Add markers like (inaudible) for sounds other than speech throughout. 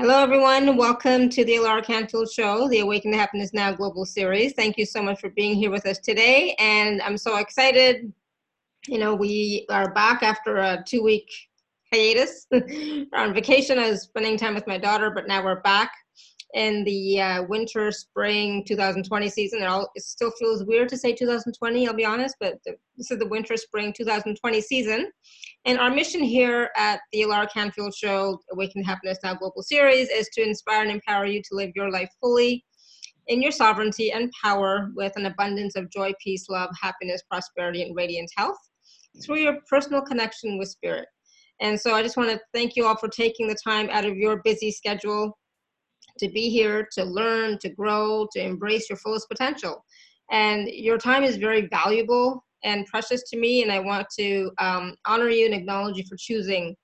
Hello, everyone. Welcome to the Alara Canfield Show, the Awaken to Happiness Now Global Series. Thank you so much for being here with us today. And I'm so excited. You know, we are back after a two week hiatus. (laughs) on vacation, I was spending time with my daughter, but now we're back in the uh, winter spring 2020 season. It, all, it still feels weird to say 2020, I'll be honest, but the, this is the winter spring 2020 season. And our mission here at the Alara Canfield Show, Awaken Happiness Now Global Series, is to inspire and empower you to live your life fully in your sovereignty and power with an abundance of joy, peace, love, happiness, prosperity, and radiant health through your personal connection with spirit. And so I just want to thank you all for taking the time out of your busy schedule to be here, to learn, to grow, to embrace your fullest potential. And your time is very valuable and precious to me, and I want to um, honor you and acknowledge you for choosing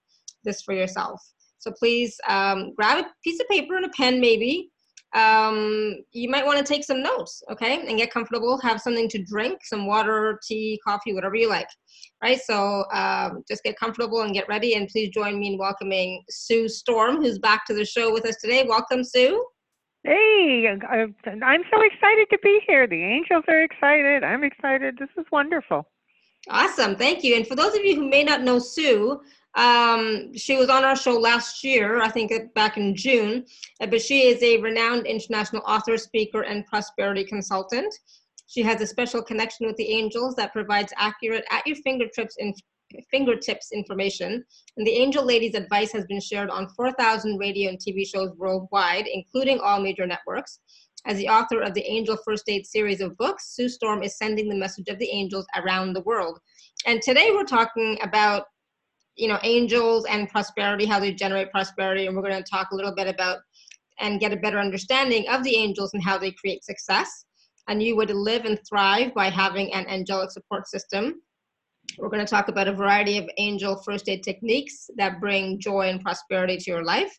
this for yourself. So please um, grab a piece of paper and a pen, maybe, um, you might want to take some notes, okay, and get comfortable. Have something to drink, some water, tea, coffee, whatever you like, right? So um, just get comfortable and get ready. And please join me in welcoming Sue Storm, who's back to the show with us today. Welcome, Sue. Hey, I'm so excited to be here. The angels are excited. I'm excited. This is wonderful. Awesome. Thank you. And for those of you who may not know Sue, um, she was on our show last year, I think back in June, uh, but she is a renowned international author, speaker, and prosperity consultant. She has a special connection with the angels that provides accurate, at your fingertips, in, fingertips information. And the Angel Lady's advice has been shared on 4,000 radio and TV shows worldwide, including all major networks. As the author of the Angel First Aid series of books, Sue Storm is sending the message of the angels around the world. And today we're talking about you know angels and prosperity how they generate prosperity and we're going to talk a little bit about and get a better understanding of the angels and how they create success. And you would live and thrive by having an angelic support system. We're going to talk about a variety of angel first aid techniques that bring joy and prosperity to your life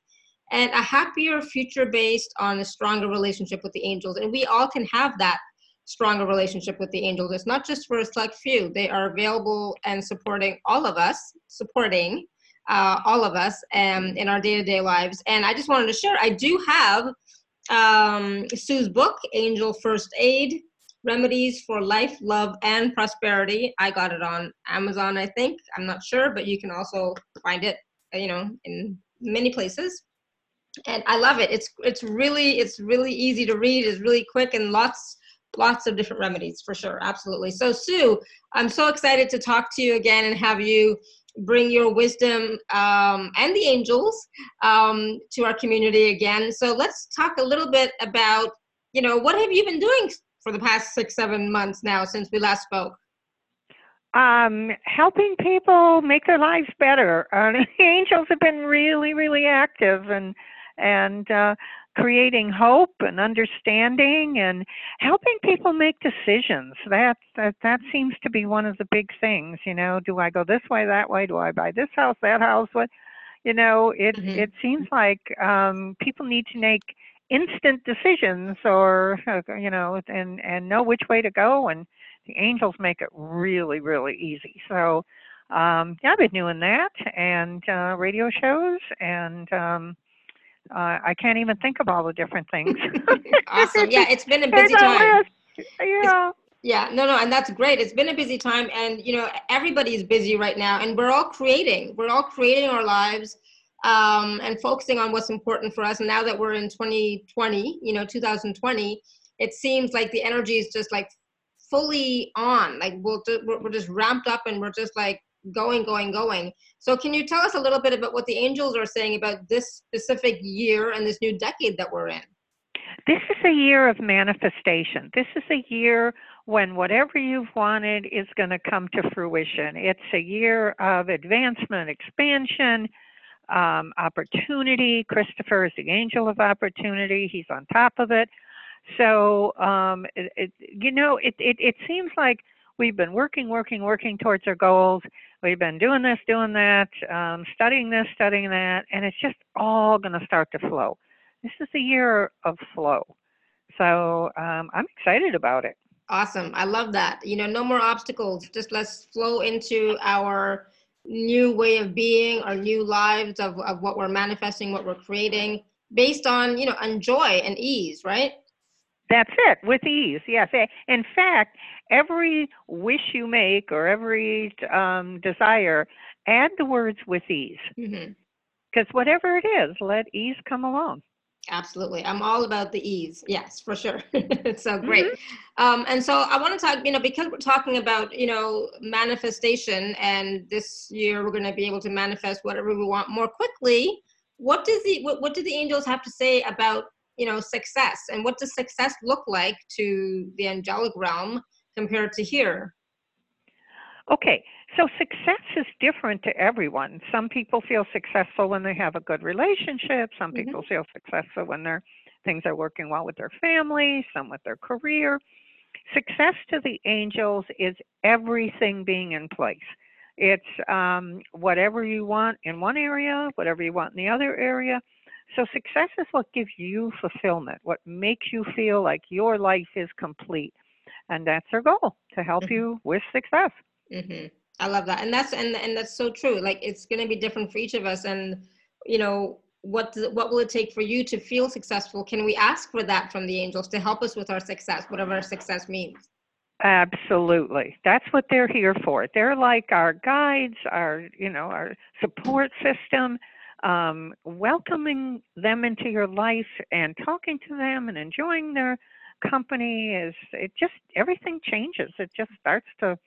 and a happier future based on a stronger relationship with the angels. And we all can have that stronger relationship with the angels. It's not just for a select few. They are available and supporting all of us, supporting uh, all of us um, in our day-to-day lives. And I just wanted to share, I do have um, Sue's book, Angel First Aid, Remedies for Life, Love, and Prosperity. I got it on Amazon, I think. I'm not sure, but you can also find it, you know, in many places. And I love it. It's it's really it's really easy to read. It's really quick and lots lots of different remedies for sure absolutely. So sue i'm so excited to talk to you again and have you bring your wisdom um, and the angels um, to our community again. So let's talk a little bit about you know what have you been doing for the past six seven months now since we last spoke? Um, helping people make their lives better. Uh, (laughs) the angels have been really, really active and and uh, creating hope and understanding and helping people make decisions. That, that that seems to be one of the big things. You know, do I go this way, that way? Do I buy this house, that house? What? You know, it mm-hmm. it seems like um, people need to make instant decisions, or (laughs) you know, and and know which way to go. And the angels make it really, really easy. So. Um, yeah, I've been doing that and uh, radio shows and um, uh, I can't even think of all the different things. (laughs) (laughs) awesome. Yeah, it's been a busy time. Yeah. It's, yeah, no, no, and that's great. It's been a busy time, and you know, everybody's busy right now, and we're all creating. We're all creating our lives um, and focusing on what's important for us. And now that we're in 2020, you know, 2020, it seems like the energy is just like fully on. Like we'll, we're just ramped up, and we're just like going, going, going. So, can you tell us a little bit about what the angels are saying about this specific year and this new decade that we're in? This is a year of manifestation. This is a year when whatever you've wanted is going to come to fruition. It's a year of advancement, expansion, um, opportunity. Christopher is the angel of opportunity, he's on top of it. So, um, it, it, you know, it, it, it seems like we've been working, working, working towards our goals. We've been doing this, doing that, um, studying this, studying that, and it's just all going to start to flow. This is a year of flow. So um, I'm excited about it. Awesome. I love that. You know, no more obstacles. Just let's flow into our new way of being, our new lives of, of what we're manifesting, what we're creating. based on you know on joy and ease right that's it with ease yes in fact every wish you make or every um, desire add the words with ease because mm-hmm. whatever it is let ease come along Absolutely. I'm all about the ease. Yes, for sure. (laughs) so great. Mm-hmm. Um, and so I want to talk, you know, because we're talking about, you know, manifestation and this year we're going to be able to manifest whatever we want more quickly. What does the, what, what do the angels have to say about, you know, success and what does success look like to the angelic realm compared to here? Okay. So success is different to everyone. Some people feel successful when they have a good relationship. Some mm-hmm. people feel successful when their things are working well with their family, some with their career. Success to the angels is everything being in place. It's um, whatever you want in one area, whatever you want in the other area. So success is what gives you fulfillment, what makes you feel like your life is complete. And that's our goal to help mm-hmm. you with success. Mm-hmm. I love that, and that's and and that's so true. Like it's going to be different for each of us, and you know what does, what will it take for you to feel successful? Can we ask for that from the angels to help us with our success, whatever our success means? Absolutely. That's what they're here for. They're like our guides, our, you know, our support system, um, welcoming them into your life and talking to them and enjoying their company is it just everything changes. It just starts to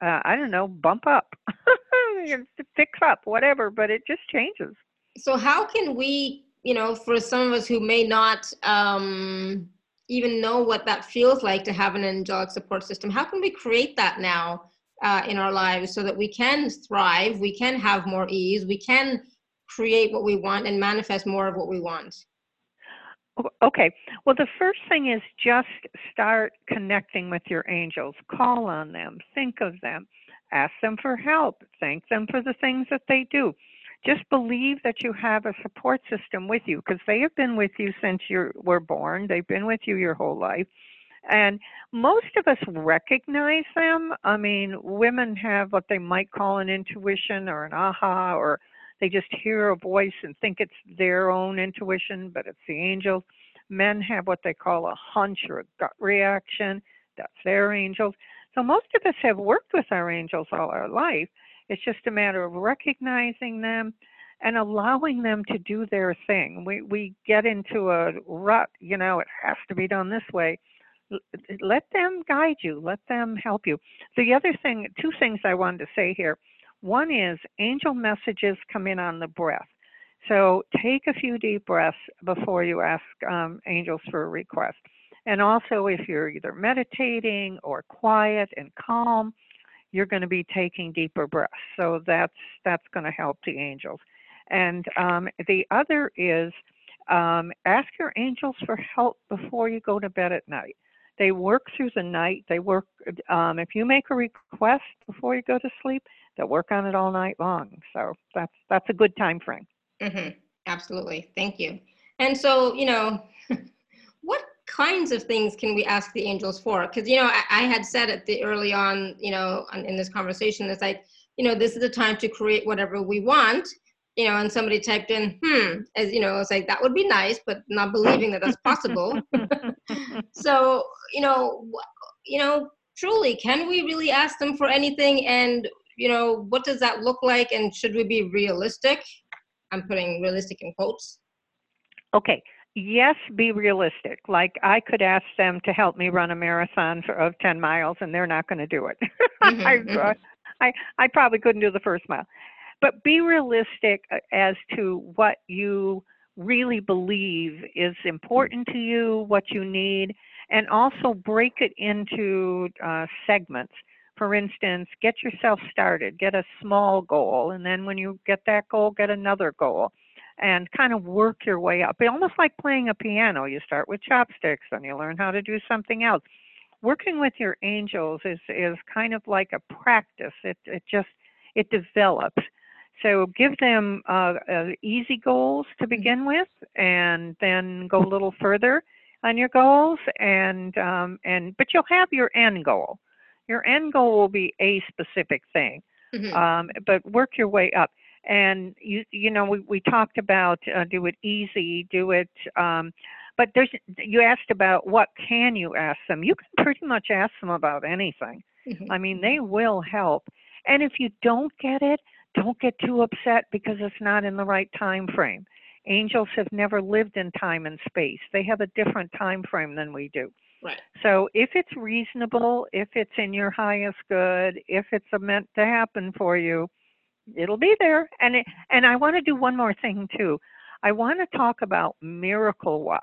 uh, I don't know, bump up, (laughs) fix up, whatever, but it just changes. So, how can we, you know, for some of us who may not um, even know what that feels like to have an angelic support system, how can we create that now uh, in our lives so that we can thrive, we can have more ease, we can create what we want and manifest more of what we want? Okay. Well, the first thing is just start connecting with your angels. Call on them, think of them, ask them for help, thank them for the things that they do. Just believe that you have a support system with you because they have been with you since you were born. They've been with you your whole life. And most of us recognize them. I mean, women have what they might call an intuition or an aha or they just hear a voice and think it's their own intuition, but it's the angels. Men have what they call a hunch or a gut reaction. That's their angels. So most of us have worked with our angels all our life. It's just a matter of recognizing them and allowing them to do their thing. We we get into a rut, you know, it has to be done this way. Let them guide you. Let them help you. The other thing, two things I wanted to say here. One is angel messages come in on the breath. So take a few deep breaths before you ask um, angels for a request. And also, if you're either meditating or quiet and calm, you're going to be taking deeper breaths. So that's that's going to help the angels. And um, the other is um, ask your angels for help before you go to bed at night. They work through the night. They work. Um, if you make a request before you go to sleep, they'll work on it all night long. So that's that's a good time frame. Mm-hmm. Absolutely. Thank you. And so, you know, (laughs) what kinds of things can we ask the angels for? Because, you know, I, I, had said at the early on, you know, in this conversation, it's like, you know, this is the time to create whatever we want, you know, and somebody typed in, hmm, as, you know, it's like, that would be nice, but not believing that that's possible. (laughs) (laughs) so, you know, you know, truly, can we really ask them for anything? And, you know, what does that look like? And should we be realistic? I'm putting realistic in quotes. Okay. Yes, be realistic. Like I could ask them to help me run a marathon for, of 10 miles and they're not going to do it. (laughs) Mm-hmm, I, mm-hmm. I, I probably couldn't do the first mile. But be realistic uh, as to what you really believe is important to you, what you need, and also break it into uh, segments. For instance, get yourself started, get a small goal, and then when you get that goal, get another goal and kind of work your way up. It's Almost like playing a piano. You start with chopsticks, then you learn how to do something else. Working with your angels is, is kind of like a practice. It, it just, it develops. So give them uh, uh, easy goals to mm-hmm. begin with, and then go a little further on your goals, and um, and but you'll have your end goal your end goal will be a specific thing, mm-hmm. um, but work your way up. and you you know we, we talked about uh, do it easy do it um, but there's you asked about what can you ask them you can pretty much ask them about anything Mhm. i mean they will help and if you don't get it don't get too upset because it's not in the right time frame angels have never lived in time and space they have a different time frame than we do So if it's reasonable if it's in your highest good if it's meant to happen for you it'll be there. And it, and i want to do one more thing too. I want to talk about miracle watch.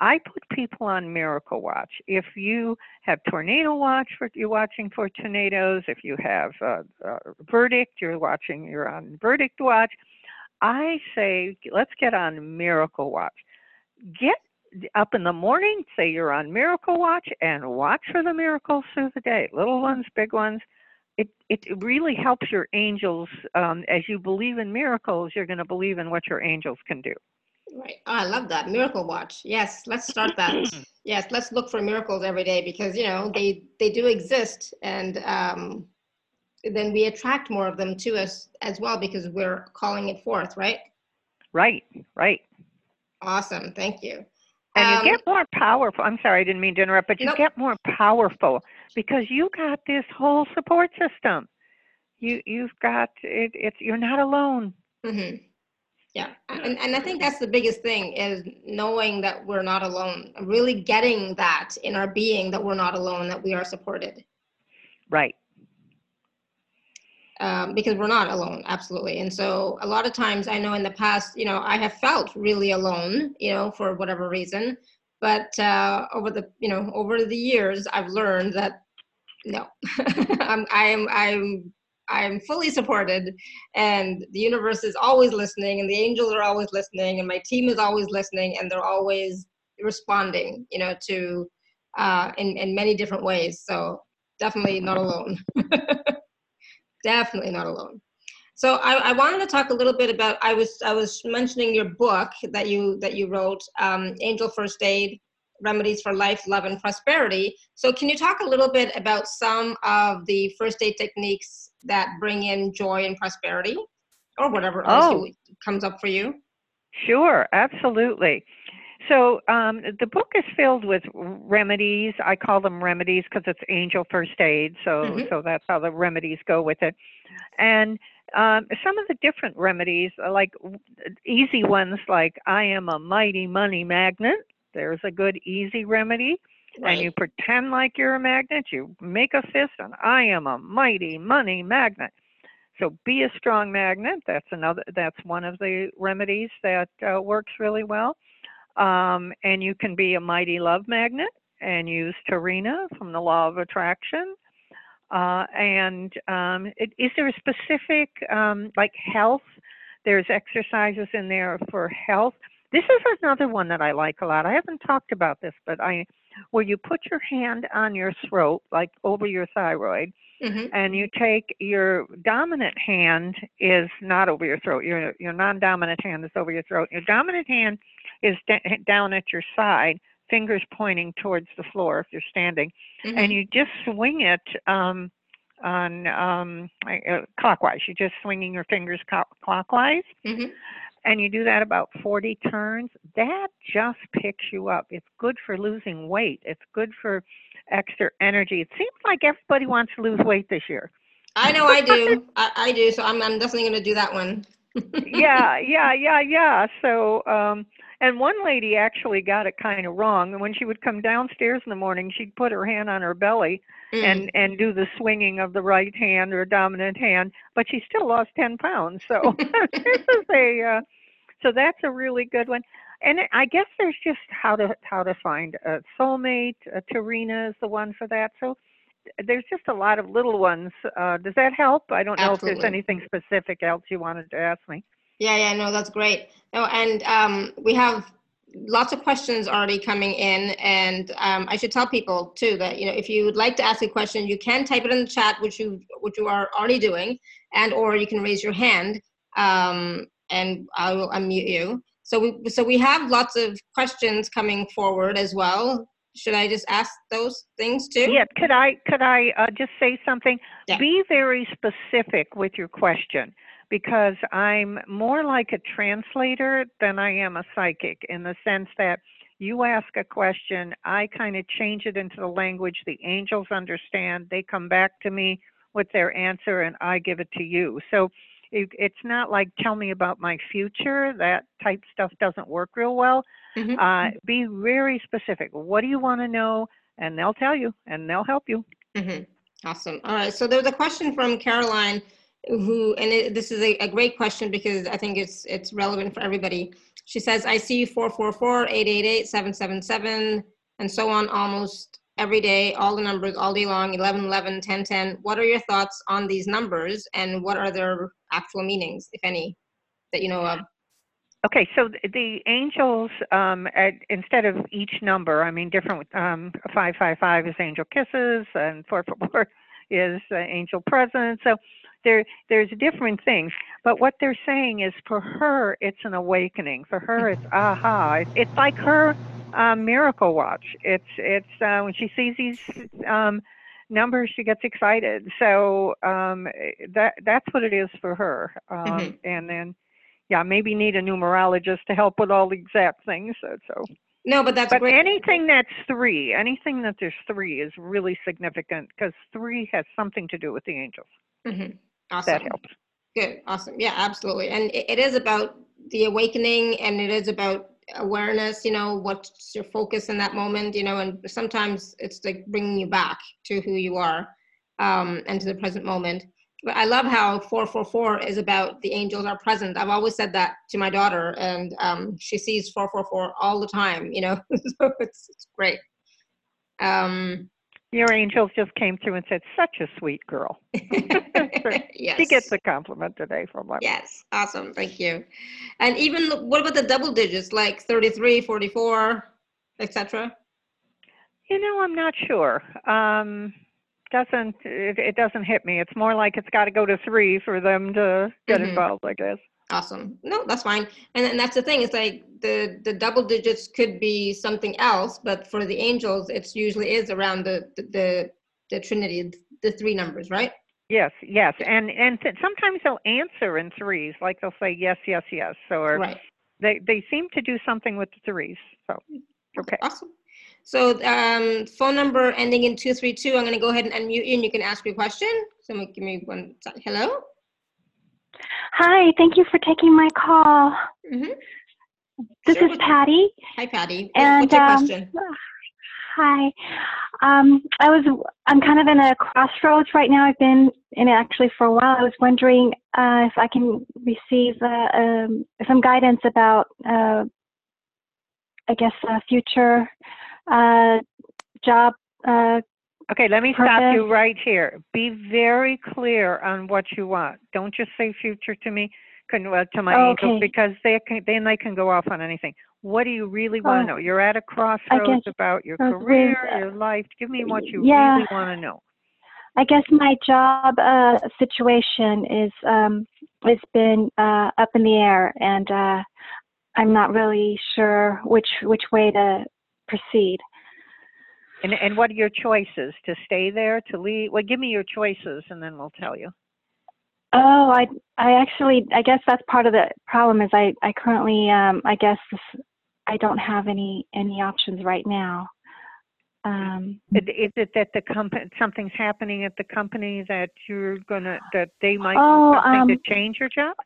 I put people on miracle watch. If you have tornado watch for you're watching for tornadoes if you have uh, uh, verdict you're watching you're on verdict watch i say let's get on miracle watch. Get up in the morning say you're on miracle watch and watch for the miracles through the day little ones big ones it it really helps your angels um, as you believe in miracles you're going to believe in what your angels can do Right. Oh, I love that. Miracle Watch. Yes, let's start (clears throat) that. yes, let's look for miracles every day because you know they they do exist and um then we attract more of them to us as well because we're calling it forth, right? right right Awesome. Thank you. And Um, you get more powerful i'm sorry i didn't mean to interrupt but you Nope. get more powerful because you got this whole support system you you've got it it's you're not alone hmm Yeah, and, and I think that's the biggest thing is knowing that we're not alone, really getting that in our being that we're not alone, that we are supported. right um, because we're not alone, absolutely. And so a lot of times I know in the past, you know, I have felt really alone, you know, for whatever reason. But uh, over the, you know, over the years, I've learned that no, (laughs) I'm, I'm, I'm, I'm fully supported, and the universe is always listening, and the angels are always listening, and my team is always listening, and they're always responding, you know, to uh, in in many different ways. So definitely not alone. (laughs) definitely not alone so I, I wanted to talk a little bit about i was i was mentioning your book that you that you wrote um, angel first aid remedies for life love and prosperity so can you talk a little bit about some of the first aid techniques that bring in joy and prosperity or whatever else Oh. comes up for you Sure, absolutely. So um, the book is filled with remedies. I call them remedies because it's angel first aid. So Mhm. so that's how the remedies go with it. And um, some of the different remedies, are like easy ones, like I am a mighty money magnet. There's a good easy remedy. And you pretend like you're a magnet. You make a fist, and I am a mighty money magnet. So be a strong magnet. That's another. That's one of the remedies that uh, works really well. Um, and you can be a mighty love magnet and use Tarina from the Law of Attraction. Uh, and um, it, is there a specific um, like health? There's exercises in there for health. This is another one that I like a lot. I haven't talked about this, but I where you put your hand on your throat, like over your thyroid, hmm and you take your dominant hand is not over your throat. Your your non-dominant hand is over your throat. Your dominant hand is da- down at your side, fingers pointing towards the floor if you're standing, hmm and you just swing it um, on um, uh, clockwise. You're just swinging your fingers co- clockwise, hmm and you do that about 40 turns. That just picks you up. It's good for losing weight. It's good for extra energy. It seems like everybody wants to lose weight this year. i know i do I, I do so i'm, I'm definitely going to do that one (laughs) yeah, yeah, yeah, yeah. So, um, and one lady actually got it kind of wrong. And when she would come downstairs in the morning, she'd put her hand on her belly Mm. and and do the swinging of the right hand or dominant hand, but she still lost ten pounds. So (laughs) this is a uh, so that's a really good one. And I guess there's just how to how to find a soulmate. Uh, Tarina is the one for that. So there's just a lot of little ones. Uh, does that help? I don't know if there's anything specific else you wanted to ask me. Yeah, yeah, no, that's great. No, and um, we have lots of questions already coming in, and um, I should tell people too that you know if you would like to ask a question, you can type it in the chat, which you which you are already doing, and or you can raise your hand, um, and I will unmute you. So we so we have lots of questions coming forward as well. Should I just ask those things too? Yeah, could I could I uh, just say something? Yeah. Be very specific with your question because I'm more like a translator than I am a psychic in the sense that you ask a question, I kind of change it into the language the angels understand. They come back to me with their answer and I give it to you. So it, it's not like tell me about my future. That type stuff doesn't work real well. Mhm. Uh, be very specific. What do you want to know? And they'll tell you and they'll help you. Mhm. Awesome. All right. So there's a question from Caroline, who, and it, this is a, a great question because I think it's it's relevant for everybody. She says, "I see 444, 888, 777, and so on almost every day, all the numbers all day long, 11, 11, 10, 10. What are your thoughts on these numbers, and what are their actual meanings, if any, that you know of?" Okay, so the angels, um, at, instead of each number, I mean, different, um, 555 is angel kisses and 444 (laughs) is uh, angel presence. So there, there's different things. But what they're saying is for her, it's an awakening. For her, it's aha. It- It's like her uh, miracle watch. It's, it's uh, when she sees these um, numbers, she gets excited. So um, that, that's what it is for her. Um, Mhm. And then, yeah, maybe need a numerologist to help with all the exact things. So, so. No, but that's but great. anything that's three, anything that there's three is really significant because three has something to do with the angels. Mhm. Awesome. That helps. Good, awesome. Yeah, absolutely. And it, it is about the awakening and it is about awareness, you know, what's your focus in that moment, you know, and sometimes it's like bringing you back to who you are um, and to the present moment. But I love how 444 is about the angels are present. I've always said that to my daughter and um, she sees 444 all the time, you know, (laughs) so it's, it's great. Um, Your angels just came through and said, "Such a sweet girl." (laughs) yes. She gets a compliment today from my. Yes, awesome. Thank you. And even what about the double digits like 33, 44, etc.? You know, I'm not sure. Um, doesn't it, it doesn't hit me. It's more like it's got to go to three for them to get Mhm. involved. I guess. Awesome. No, that's fine. And then that's the thing. It's like the the double digits could be something else, but for the angels, it's usually is around the the the, the Trinity, the three numbers, right? Yes, yes, and and th- sometimes they'll answer in threes, like they'll say yes, yes, yes, or Right. they they seem to do something with the threes. So okay. Awesome. So um, phone number ending in two three two. I'm going to go ahead and unmute you, and you can ask your question. Someone give me one. Hello. Hi, thank you for taking my call. Mm-hmm. This Sure, is Patty. Hi, Patty. And What's your um, question? hi. Um, I was I'm kind of in a crossroads right now. I've been in it actually for a while. I was wondering uh, if I can receive uh, um, some guidance about uh, I guess uh, future uh, job. Okay, let me stop you right here. Be very clear on what you want. Don't just say future to me, can, well, to my angels, Okay. because they can, then they can go off on anything. What do you really want Oh, to know? You're at a crossroads about your uh, with, career, uh, your life. Give me what you yeah. really want to know. I guess my job uh, situation is um, has been uh, up in the air, and uh, I'm not really sure which which way to proceed. And, and what are your choices? To stay there, to leave? Well, give me your choices, and then we'll tell you. Oh, I I actually I guess that's part of the problem is I I currently um, I guess this, I don't have any any options right now. Um, Is is it that the company, something's happening at the company that you're gonna, that they might Oh, do something to um, change your job?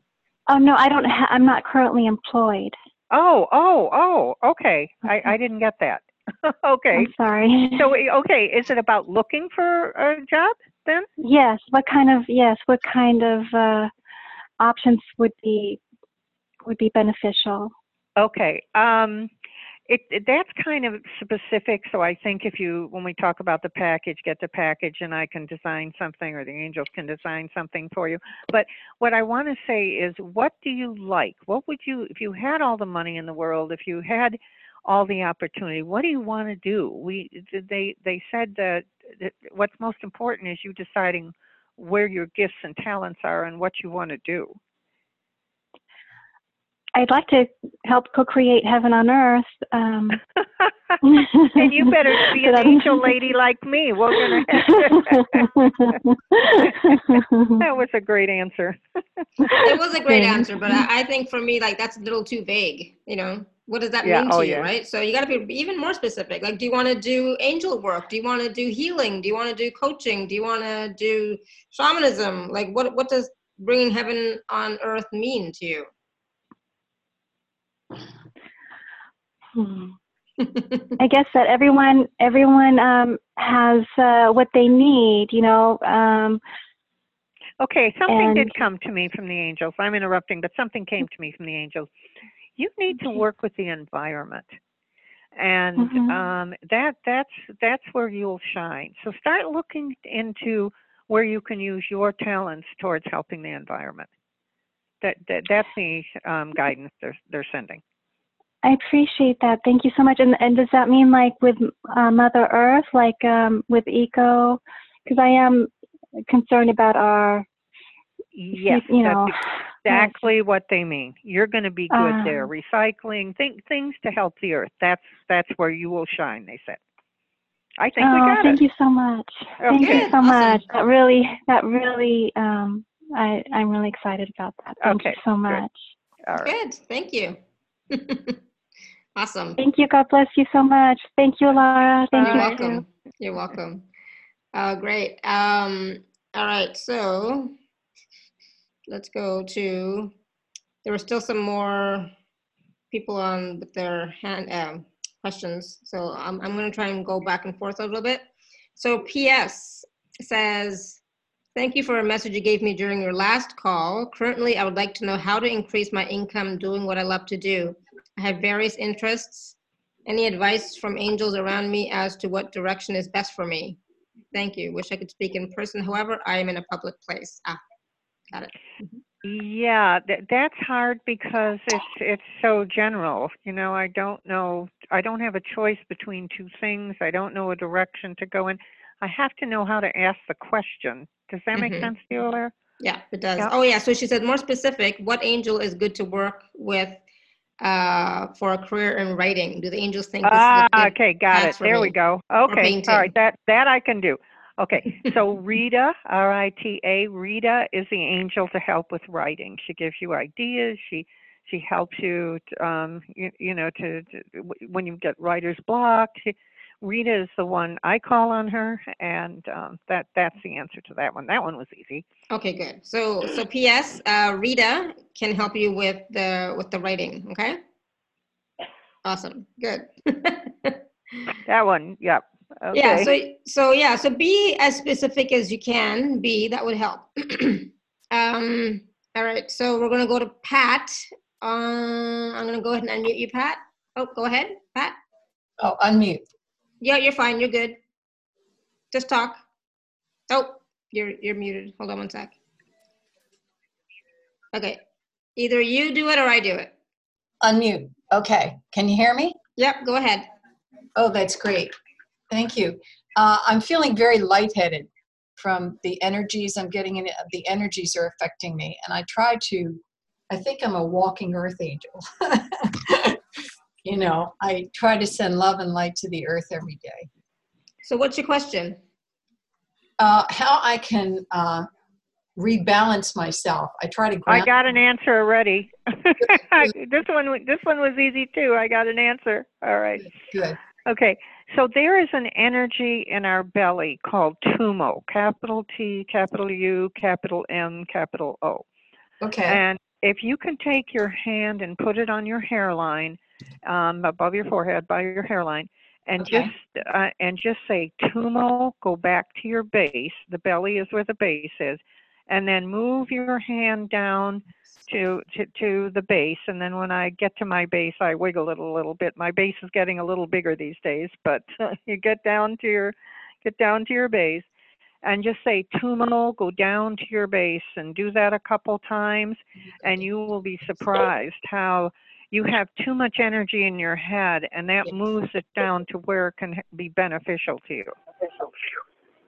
oh no, I don't. Ha- I'm not currently employed. Oh, oh, oh, okay. I, I didn't get that. (laughs) okay. I'm sorry. So, okay, is it about looking for a job then? Yes. What kind of yes? What kind of uh, options would be would be beneficial? Okay. Um, it, it that's kind of specific. So I think if you, when we talk about the package, get the package, and I can design something, or the angels can design something for you. But what I want to say is, what do you like? What would you, if you had all the money in the world, if you had all the opportunity, what do you want to do? We they they said that, that what's most important is you deciding where your gifts and talents are and what you want to do. I'd like to help co-create heaven on earth. Um, (laughs) and you better (laughs) be an angel lady like me. We're gonna. (laughs) that was a great answer. It was a great answer, but I, I think for me, like that's a little too vague. You know, what does that Yeah, mean to oh, you, yeah. right? So you got to be even more specific. Like, do you want to do angel work? Do you want to do healing? Do you want to do coaching? Do you want to do shamanism? Like, what what does bringing heaven on earth mean to you? Hmm. I guess that everyone everyone um, has uh, what they need, you know. Um, Okay, something did come to me from the angels. I'm interrupting, but something came to me from the angels. You need to work with the environment. And Mhm. um, that that's that's where you'll shine. So start looking into where you can use your talents towards helping the environment. That, that that's the um, guidance they're they're sending. I appreciate that. Thank you so much. And and does that mean like with uh, Mother Earth, like um, with eco? Because I am concerned about our, Yes, you that's know, exactly what they mean. You're going to be good there. Recycling, think things to help the earth. That's that's where you will shine. They said. I think we oh, got thank it. you so much. Thank you so Awesome. much. That really, that really, um, I I'm really excited about that. Thank Okay, you so good. much. All right. Good, thank you. (laughs) awesome. Thank you. God bless you so much. Thank you, Alara. Thank You're you. welcome. You're welcome. Uh, great. Um, all right, so let's go to. There were still some more people on with their hand um, questions, so I'm I'm going to try and go back and forth a little bit. So P.S. says, "Thank you for a message you gave me during your last call. Currently, I would like to know how to increase my income doing what I love to do. I have various interests. Any advice from angels around me as to what direction is best for me? Thank you. Wish I could speak in person. However, I am in a public place. Ah, got it. Yeah, th- that's hard because it's it's so general. You know, I don't know. I don't have a choice between two things. I don't know a direction to go in. I have to know how to ask the question. Does that make Mhm. sense to you, Alara? Yeah, it does. Yeah. Oh, yeah. So she said more specific. What angel is good to work with uh, for a career in writing? Do the angels think this Ah, is a good okay, got path it. for There we me. go. Okay, all right, that that I can do. Okay, (laughs) so Rita, R-I-T-A, Rita is the angel to help with writing. She gives you ideas. She she helps you, to, um, you, you know, to, to when you get writer's block. She, Rita is the one I call on her, and um, that that's the answer to that one. That one was easy. Okay, good. So, so P.S. Uh, Rita can help you with the with the writing. Okay. Awesome. Good. (laughs) That one, yep. Okay. Yeah. So, so yeah. So be as specific as you can be. That would help. (clears throat) um. All right. So we're gonna go to Pat. Uh, I'm gonna go ahead and unmute you, Pat. Oh, go ahead, Pat. Oh, unmute. Yeah, you're fine. You're good. Just talk. Oh, you're you're muted. Hold on one sec. Okay. Either you do it or I do it. Unmute. Okay. Can you hear me? Yep. Go ahead. Oh, that's great. Thank you. Uh, I'm feeling very lightheaded from the energies I'm getting in. The energies are affecting me, and I try to. I think I'm a walking earth angel. (laughs) you know, I try to send love and light to the earth every day. So what's your question? Uh, how I can uh, rebalance myself. I try to. I got an answer already. (laughs) this one, this one was easy too. I got an answer. All right. Good. Okay, so there is an energy in our belly called tumo, capital T, capital U, capital M, capital O. Okay. And if you can take your hand and put it on your hairline, um, above your forehead, by your hairline, and Okay. just uh, and just say tumo, go back to your base. The belly is where the base is, and then move your hand down to, to to the base. And then when I get to my base, I wiggle it a little bit. My base is getting a little bigger these days, but (laughs) you get down to your get down to your base and just say tumo, go down to your base and do that a couple times and you will be surprised how you have too much energy in your head and that moves it down to where it can be beneficial to you.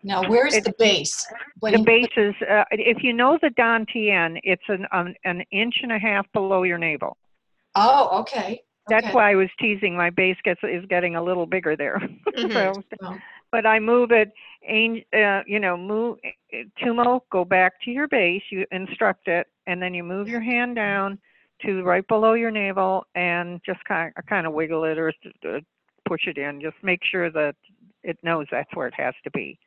Now, where's the base? The you- base is, uh, if you know the Dantian, it's an, um, an inch and a half below your navel. Oh, okay. That's Okay. why I was teasing. My base gets is getting a little bigger there. Mhm. (laughs) so, Well, but I move it, ang- uh, you know, move uh, Tumo, go back to your base. You instruct it, and then you move your hand down to right below your navel, and just kind of kind of wiggle it or uh, push it in. Just make sure that it knows that's where it has to be.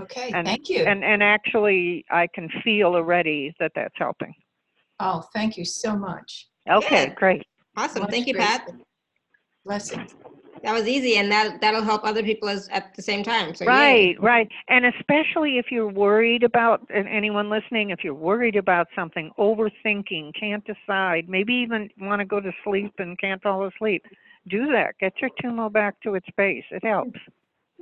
Okay, And- thank you. And and actually, I can feel already that that's helping. Oh, thank you so much. Okay, Good. great. Awesome. Much Thank you, Pat. grateful. Blessings. That was easy, and that that'll help other people as at the same time. So yay. Right, right. And especially if you're worried about, and anyone listening, if you're worried about something, overthinking, can't decide, maybe even want to go to sleep and can't fall asleep, do that. Get your tumo back to its base. It helps.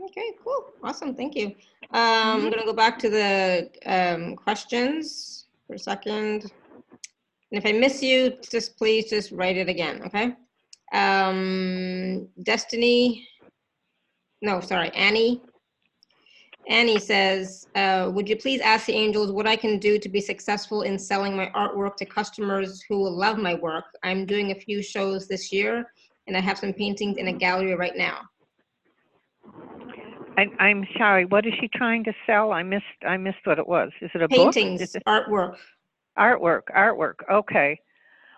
Okay, cool. Awesome. Thank you. Um, I'm gonna go back to the um, questions for a second. And if I miss you, just please just write it again, okay? Um, Destiny, no, sorry, Annie. Annie says, uh, would you please ask the angels what I can do to be successful in selling my artwork to customers who will love my work? I'm doing a few shows this year and I have some paintings in a gallery right now. I, I'm sorry. What is she trying to sell? I missed. I missed what it was. Is it a book? Paintings, Is it artwork. artwork? Artwork. Okay.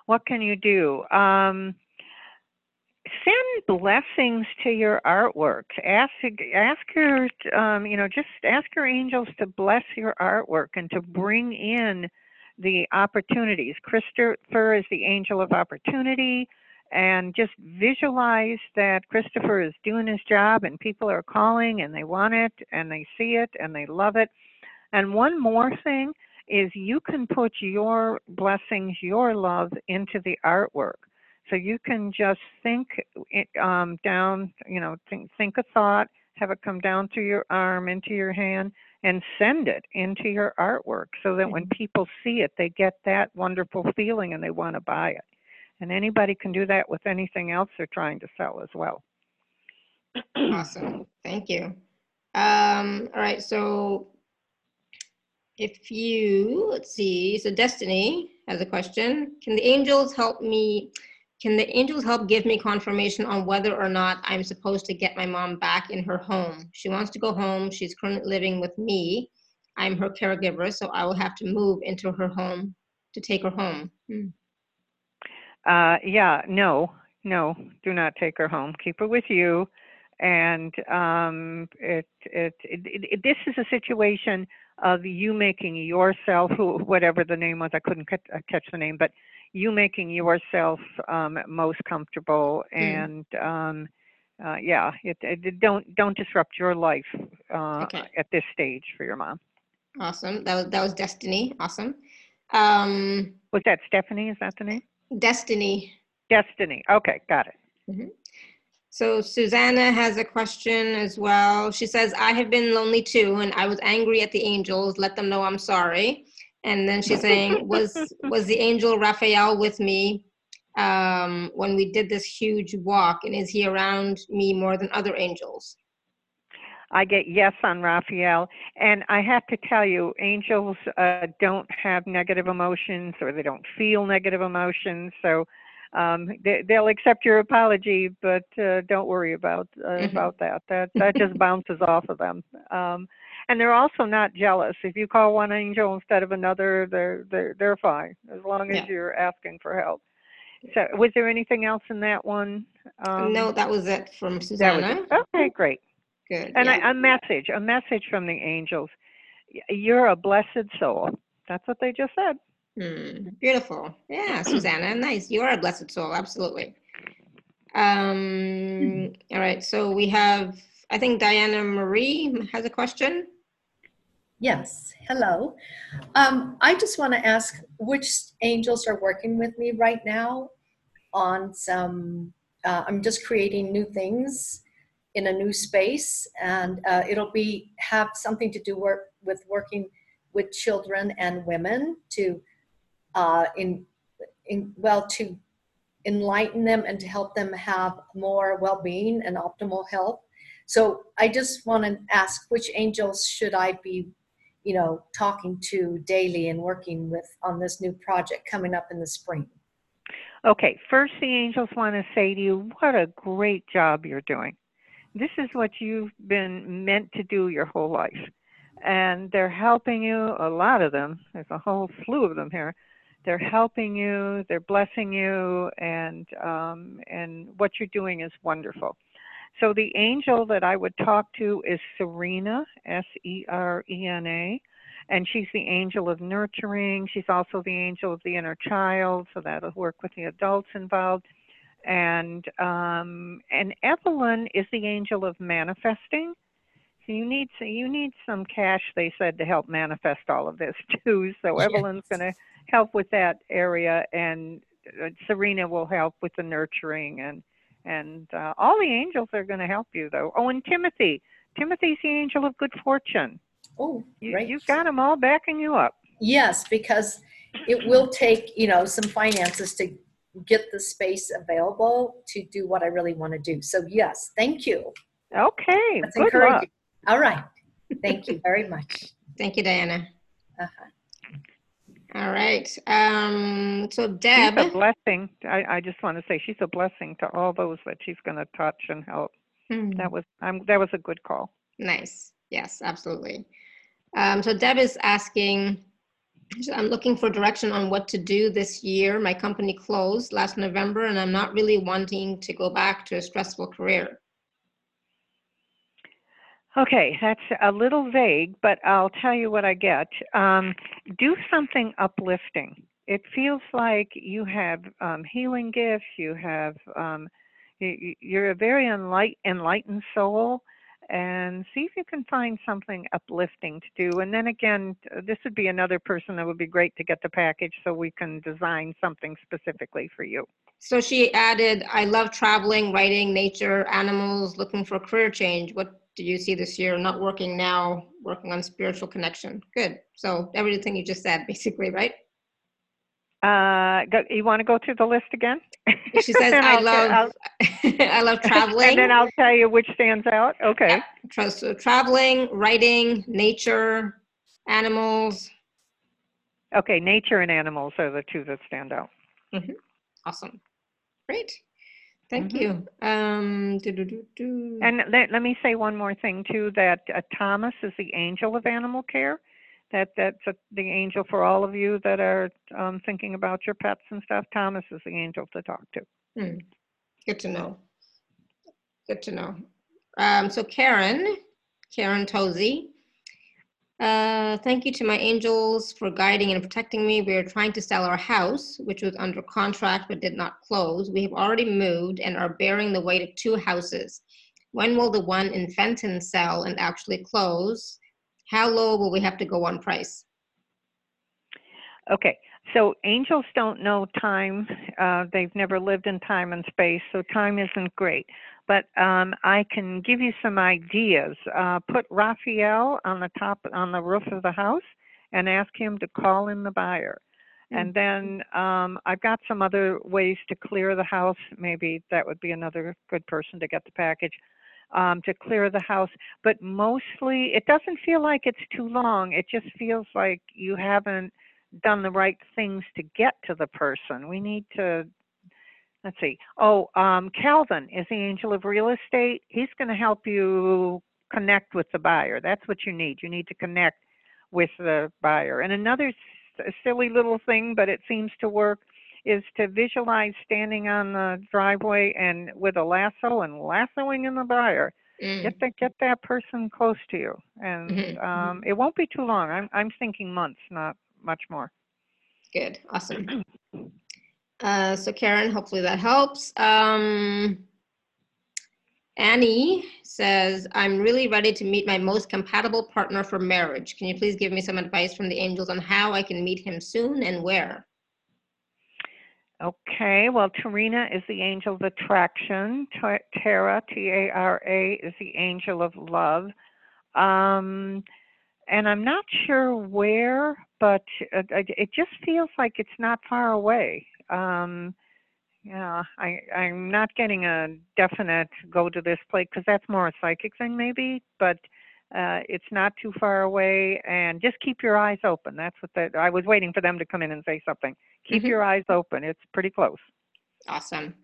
What can you do? Um, send blessings to your artwork. Ask ask your um, you know just ask your angels to bless your artwork and to bring in the opportunities. Christopher is the angel of opportunity. And just visualize that Christopher is doing his job and people are calling and they want it and they see it and they love it. And one more thing is you can put your blessings, your love into the artwork. So you can just think it, um, down, you know, think, think a thought, have it come down through your arm into your hand, and send it into your artwork so that when people see it, they get that wonderful feeling and they want to buy it. And anybody can do that with anything else they're trying to sell as well. (clears throat) Awesome. Thank you. Um, all right. So if you, let's see, so Destiny has a question. Can the angels help me? Can the angels help give me confirmation on whether or not I'm supposed to get my mom back in her home? She wants to go home. She's currently living with me. I'm her caregiver, so I will have to move into her home to take her home. Hmm. Uh, yeah, no, no, do not take her home. Keep her with you. And um, it, it, it, it, this is a situation of you making yourself, who, whatever the name was, I couldn't catch, uh, catch the name, but you making yourself um, most comfortable. And um, uh, yeah, it, it, don't don't disrupt your life uh, Okay. at this stage for your mom. Awesome. That was that was Destiny. Awesome. Um, Was that Stephanie? Is that the name? Destiny. Destiny. Okay, got it. So Susanna has a question as well. She says, I have been lonely too, and I was angry at the angels. Let them know I'm sorry. And then she's saying, (laughs) was was the angel Raphael with me um, when we did this huge walk, and is he around me more than other angels? I get yes on Raphael. And I have to tell you, angels uh, don't have negative emotions or they don't feel negative emotions. So um, they, they'll accept your apology, but uh, don't worry about uh, Mhm. about that. That that just bounces off of them. Um, and they're also not jealous. If you call one angel instead of another, they're they're they're fine as long as Yeah. you're asking for help. So, was there anything else in that one? Um, no, that was it from Susanna. it. Okay, great. Good. And yeah. I, a message, a message from the angels. You're a blessed soul. That's what they just said. Hmm, beautiful. Yeah, Susanna, nice. You are a blessed soul, absolutely. Um, all right, so we have, I think Diana Marie has a question. Yes, hello. Um, I just want to ask which angels are working with me right now on some, uh, I'm just creating new things in a new space and uh, it'll be, have something to do work with working with children and women to, uh, in, in, well, to enlighten them and to help them have more well-being and optimal health. So I just want to ask which angels should I be you know, talking to daily and working with on this new project coming up in the spring. Okay, first, the angels want to say to you, what a great job you're doing. This is what you've been meant to do your whole life. And they're helping you, a lot of them, there's a whole slew of them here. They're helping you, they're blessing you, and, um, and what you're doing is wonderful. So the angel that I would talk to is Serena, S E R E N A and she's the angel of nurturing. She's also the angel of the inner child, so that'll work with the adults involved. And um, and Evelyn is the angel of manifesting. So you need so you need some cash, they said, to help manifest all of this (laughs) too. So yes. Evelyn's going to help with that area, and uh, Serena will help with the nurturing, and and uh, all the angels are going to help you though. Oh, and Timothy, Timothy's the angel of good fortune. Oh, you, You've got them all backing you up. Yes, because it will take, you know, some finances to get the space available to do what I really want to do. So yes, thank you. Okay. That's good encouraging. Luck. All right. Thank you very much. Thank you, Diana. Uh-huh. All right. Um, so Deb. She's a blessing. I, I just want to say she's a blessing to all those that she's going to touch and help. Hmm. That was um, that was a good call. Nice. Yes, absolutely. Um, so Deb is asking, I'm looking for direction on what to do this year. My company closed last November and I'm not really wanting to go back to a stressful career. Okay, that's a little vague, but I'll tell you what I get. Um, do something uplifting. It feels like you have um, healing gifts, you have, um, you're a very enlight- enlightened soul, and see if you can find something uplifting to do. And then again, uh, this would be another person that would be great to get the package so we can design something specifically for you. So she added, I love traveling, writing, nature, animals, looking for career change. What do you see this year? Not working now, working on spiritual connection. Good. So everything you just said, basically, right? Uh, go, you want to go through the list again? She says, (laughs) "I love, (laughs) I love traveling." and then I'll tell you which stands out. Okay. Yeah. So traveling, writing, nature, animals. Okay, nature and animals are the two that stand out. Mm-hmm. Awesome, great. Thank mm-hmm. you. Um, and let, let me say one more thing too. That uh, Thomas is the angel of animal care that that's a, the angel for all of you that are um, thinking about your pets and stuff. Thomas is the angel to talk to. Hmm. Good to know. Good to know. Um, so Karen, Karen Tozy, uh, thank you to my angels for guiding and protecting me. We are trying to sell our house, which was under contract but did not close. We have already moved and are bearing the weight of two houses. When will the one in Fenton sell and actually close? How low will we have to go on price? Okay, so angels don't know time. Uh, they've never lived in time and space, so time isn't great. But um, I can give you some ideas. Uh, put Raphael on the top, on the roof of the house, and ask him to call in the buyer. And then um, I've got some other ways to clear the house. Maybe that would be another good person to get the package um, to clear the house. But mostly, it doesn't feel like it's too long. It just feels like you haven't done the right things to get to the person. We need to. Let's see. Oh, um, Calvin is the angel of real estate. He's going to help you connect with the buyer. That's what you need. You need to connect with the buyer. And another silly little thing, but it seems to work is to visualize standing on the driveway and with a lasso and lassoing in the buyer. Mm. Get that get that person close to you, and mm-hmm. mm-hmm. um, it won't be too long. I'm I'm thinking months, not much more. Good, awesome. Uh, so Karen, hopefully that helps. Um, Annie says, I'm really ready to meet my most compatible partner for marriage. Can you please give me some advice from the angels on how I can meet him soon and where? Okay, well, Tarina is the angel of attraction. Tara, T A R A, is the angel of love. Um, and I'm not sure where, but it, it, just feels like it's not far away. Um, yeah, I, I'm not getting a definite go to this place because that's more a psychic thing, maybe, but uh, it's not too far away. And just keep your eyes open. That's what the, I was waiting for them to come in and say something keep mm-hmm. your eyes open. It's pretty close. Awesome.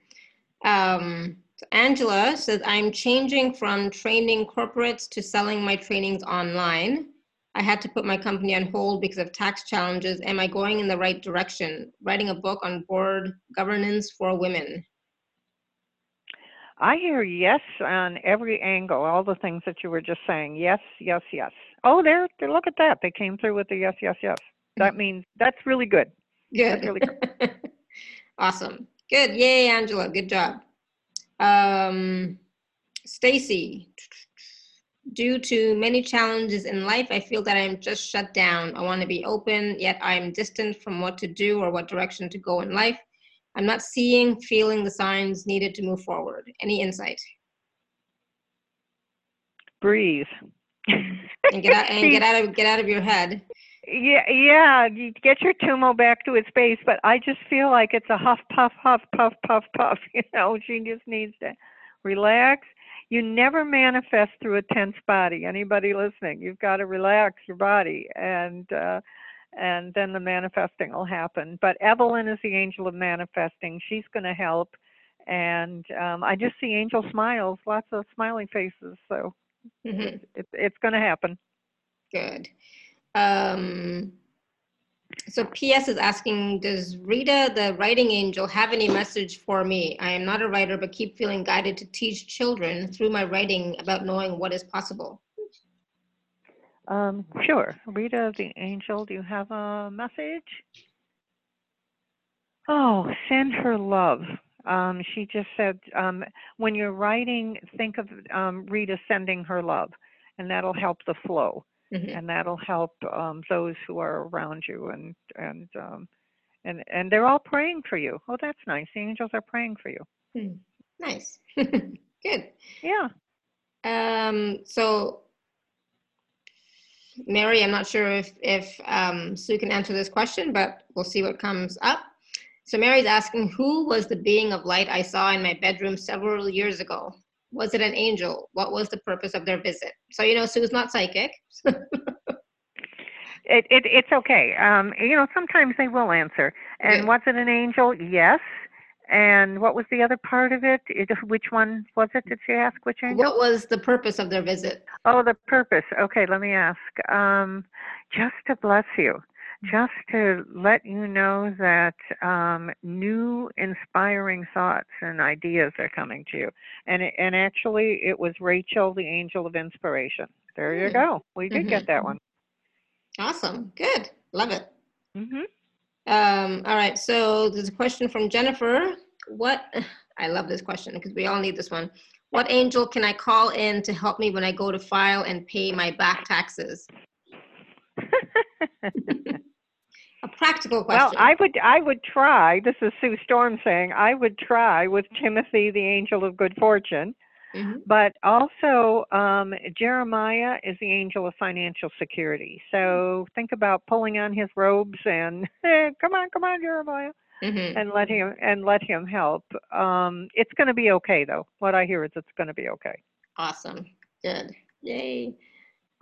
Um, so Angela says, I'm changing from training corporates to selling my trainings online. I had to put my company on hold because of tax challenges. Am I going in the right direction? Writing a book on board governance for women. I hear yes on every angle, all the things that you were just saying. Yes, yes, yes. Oh, there, there look at that. They came through with the yes, yes, yes. That means that's really good. Good. That's really good. (laughs) awesome. Good. Yay, Angela. Good job. Um, Stacy, due to many challenges in life, I feel that I'm just shut down. I want to be open, yet I'm distant from what to do or what direction to go in life. I'm not seeing, feeling the signs needed to move forward. Any insight? Breathe. And get out (laughs) and get out of get out of your head. Yeah, yeah. You get your tumo back to its base, but I just feel like it's a huff, puff, huff, puff, puff, puff. (laughs) You know, she just needs to relax. You never manifest through a tense body. Anybody listening, you've got to relax your body, and uh, and then the manifesting will happen. But Evelyn is the angel of manifesting. She's going to help, and um, I just see angel smiles, lots of smiling faces. So Mhm. it's it's going to happen. Good. Um, so PS is asking, does Rita, the writing angel, have any message for me? I am not a writer, but keep feeling guided to teach children through my writing about knowing what is possible. Um, sure. Rita the angel, do you have a message? Oh, send her love. Um, she just said, um, when you're writing, think of um, Rita sending her love, and that'll help the flow, Mhm. and that'll help um, those who are around you, and and um, and and they're all praying for you. Oh, that's nice. The angels are praying for you. Hmm. Nice. (laughs) Good. Yeah. Um, so Mary, I'm not sure if, if um, Sue can answer this question, but we'll see what comes up. So Mary's asking, who was the being of light I saw in my bedroom several years ago? Was it an angel? What was the purpose of their visit? So, you know, Sue's not psychic. (laughs) It, it it's okay. Um, you know, sometimes they will answer. And Good. was it an angel? Yes. And what was the other part of it? it? Which one was it? Did she ask which angel? What was the purpose of their visit? Oh, the purpose. Okay, let me ask. Um, just to bless you, just to let you know that um, new inspiring thoughts and ideas are coming to you. And and actually, it was Rachel, the angel of inspiration. There you Hmm. go. We did Mhm. get that one. Awesome. Good. Love it. hmm Um, all right, so there's a question from Jennifer. What, I love this question because we all need this one. What angel can I call in to help me when I go to file and pay my back taxes? (laughs) A practical question. Well. I would I would try. This is Sue Storm saying I would try with Timothy, the angel of good fortune, Mhm. but also um, Jeremiah is the angel of financial security. So think about pulling on his robes and (laughs) come on, come on, Jeremiah, Mhm. and let him and let him help. Um, it's going to be okay though. What I hear is it's going to be okay. Awesome. Good. Yay.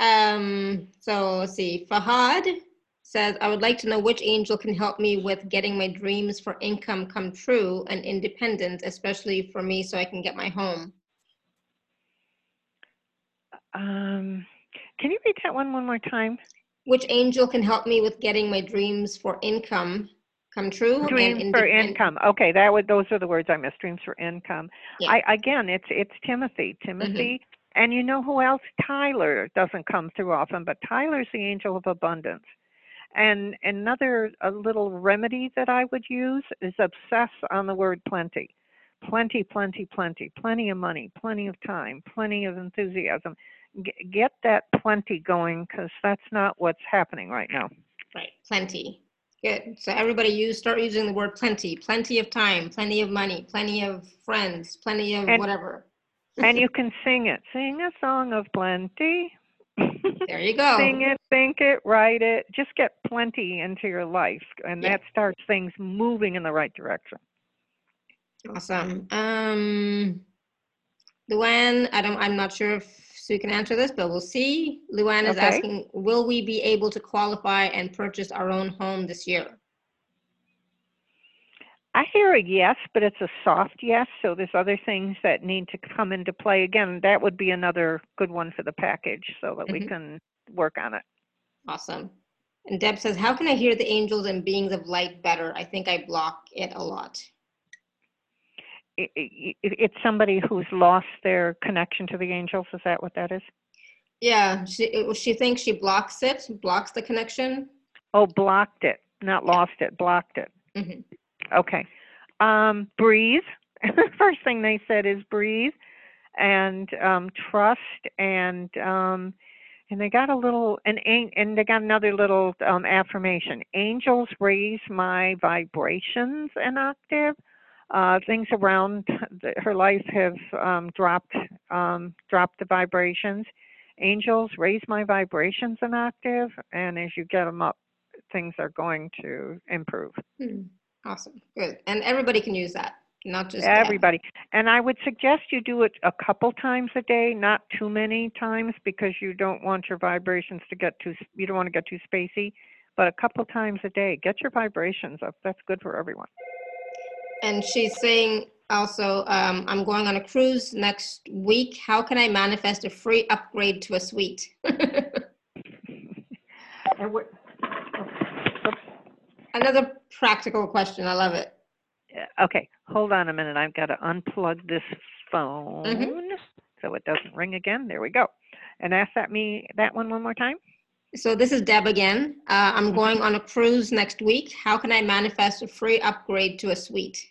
Um, so let's see. Fahad says, I would like to know which angel can help me with getting my dreams for income come true and independence, especially for me so I can get my home. Um, can you read that one one more time? Which angel can help me with getting my dreams for income come true? Dreams for income. Okay, that would those are the words I missed. Dreams for income. Yeah. Mm-hmm. I again, it's it's Timothy. Timothy, and you know who else? Tyler doesn't come through often, but Tyler's the angel of abundance. And another a little remedy that I would use is obsess on the word plenty. Plenty, plenty, plenty, plenty of money, plenty of time, plenty of enthusiasm. G- get that plenty going because that's not what's happening right now. Right, plenty. Good. So everybody use start using the word plenty. Plenty of time, plenty of money, plenty of friends, plenty of And- whatever. (laughs) and you can sing it. Sing a song of plenty. There you (laughs) go. Sing it, think it, write it. Just get plenty into your life, and Yeah. that starts things moving in the right direction. Awesome. Um, Luann, I don't, I'm not sure if Sue can answer this, but we'll see. Luann is Okay. asking, will we be able to qualify and purchase our own home this year? I hear a yes, but it's a soft yes. So there's other things that need to come into play. Again, that would be another good one for the package so that we Mhm. can work on it. Awesome. And Deb says, how can I hear the angels and beings of light better? I think I block it a lot. I- I- I- It's somebody who's lost their connection to the angels. Is that what that is? Yeah, she she thinks she blocks it, blocks the connection. Oh, blocked it, not lost it, blocked it. Mhm. Okay. Um, breathe. (laughs) First thing they said is breathe and um, trust and um, and they got a little and and they got another little um, affirmation. Angels raise my vibrations an octave. Uh, things around the, her life have um, dropped um, dropped the vibrations. Angels raise my vibrations an octave, and as you get them up, things are going to improve. Hmm. Awesome, good. And everybody can use that, not just. Everybody. And I would suggest you do it a couple times a day, not too many times because you don't want your vibrations to get too, you don't want to get too spacey, but a couple times a day. Get your vibrations up. That's good for everyone. And she's saying also, um, I'm going on a cruise next week. How can I manifest a free upgrade to a suite? (laughs) And what- (laughs) Another practical question. I love it. Okay, hold on a minute. I've got to unplug this phone so it doesn't ring again. There we go. And ask that me that one one more time. So this is Deb again. Uh, I'm going on a cruise next week. How can I manifest a free upgrade to a suite?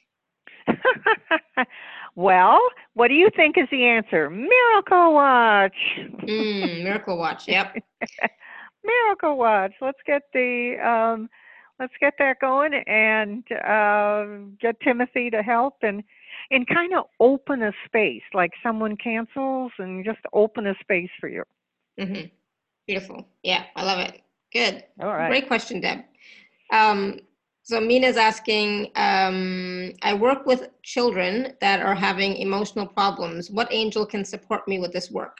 (laughs) well, what do you think is the answer? Miracle Watch. Mm, Miracle Watch. Yep. (laughs) Miracle Watch. Let's get the um, let's get that going and uh, get Timothy to help and and kind of open a space like someone cancels and just open a space for you. hmm Beautiful. Yeah, I love it. Good. All right. Great question, Deb. Um, so Mina's asking, um, I work with children that are having emotional problems. What angel can support me with this work?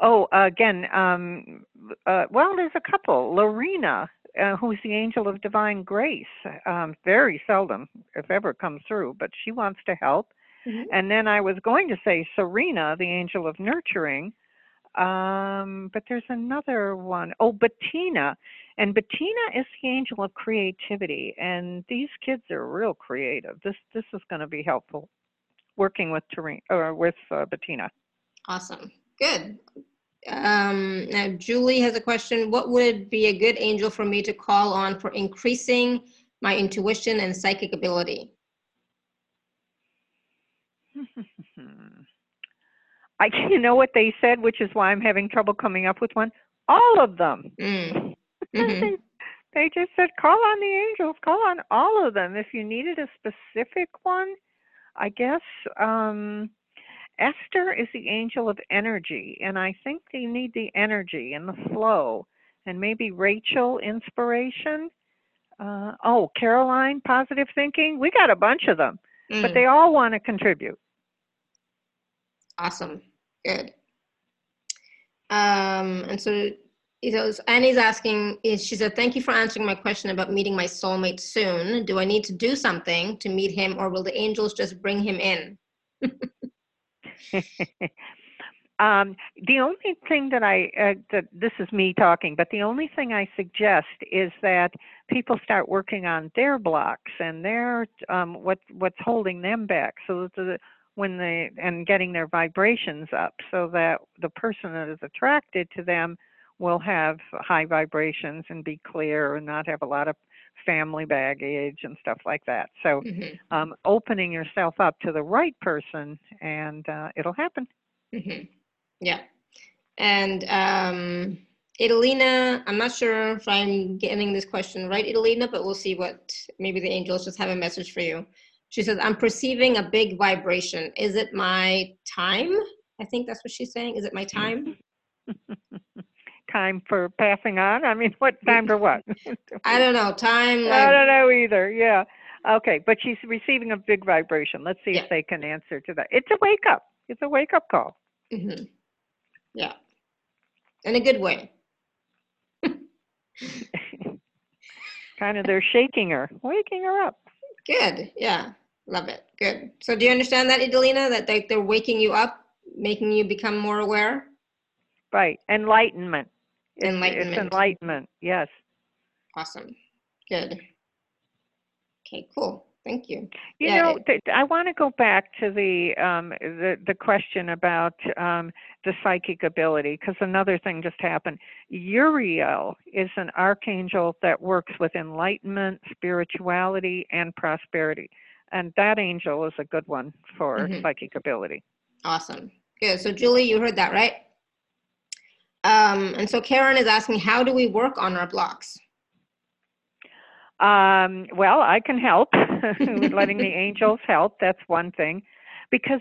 Oh, again, um, uh, well, there's a couple. Lorena, uh, who's the angel of divine grace, um, very seldom, if ever, comes through, but she wants to help. Mhm. And then I was going to say Serena, the angel of nurturing, um, but there's another one. Oh, Bettina, and Bettina is the angel of creativity, and these kids are real creative. This this is going to be helpful, working with Teresa or with uh, Bettina. Awesome. Good. Um, now, Julie has a question. What would be a good angel for me to call on for increasing my intuition and psychic ability? (laughs) I, (laughs) you know what they said, which is why I'm having trouble coming up with one. All of them. Mm. (laughs) Mhm. they, just said, call on the angels, call on all of them. If you needed a specific one, I guess um, Esther is the angel of energy, and I think they need the energy and the flow, and maybe Rachel, inspiration. Uh, oh, Caroline, positive thinking. We got a bunch of them, but Mm. they all want to contribute. Awesome. Good. Um, and so, know, Annie's asking, is she said, thank you for answering my question about meeting my soulmate soon. Do I need to do something to meet him or will the angels just bring him in? (laughs) um, the only thing that I, uh, that this is me talking, but the only thing I suggest is that people start working on their blocks and their, um, what, what's holding them back. So the, when they, and getting their vibrations up so that the person that is attracted to them will have high vibrations and be clear and not have a lot of family baggage and stuff like that. So, Mhm, um, opening yourself up to the right person and uh, it'll happen. mhm. Yeah. And um, Idalina, I'm not sure if I'm getting this question right, Idalina, but we'll see what, maybe the angels just have a message for you. She says, I'm perceiving a big vibration. Is it my time? I think that's what she's saying. Is it my time? (laughs) time for passing on. I mean, what time for what? (laughs) I don't know. Time. I don't know either. Yeah. Okay, but she's receiving a big vibration. Let's see Yeah. if they can answer to that. It's a wake up. It's a wake up call. mhm. Yeah. In a good way. (laughs) kind of they're shaking her, waking her up. Good. Yeah. Love it. Good. So do you understand that, Idalina, that they, they're waking you up, making you become more aware? Right. Enlightenment. It's, Enlightenment. It's enlightenment. Yes. Awesome. Good. Okay, cool. Thank you. You Yeah, know, it- th- I want to go back to the um, the the question about um, the psychic ability because another thing just happened. Uriel is an archangel that works with enlightenment, spirituality, and prosperity, and that angel is a good one for Mhm. psychic ability. Awesome. Good. So Julie, you heard that, right? Um, and so Karen is asking, how do we work on our blocks? Um, well, I can help, (laughs) (laughs) letting the angels help. That's one thing, because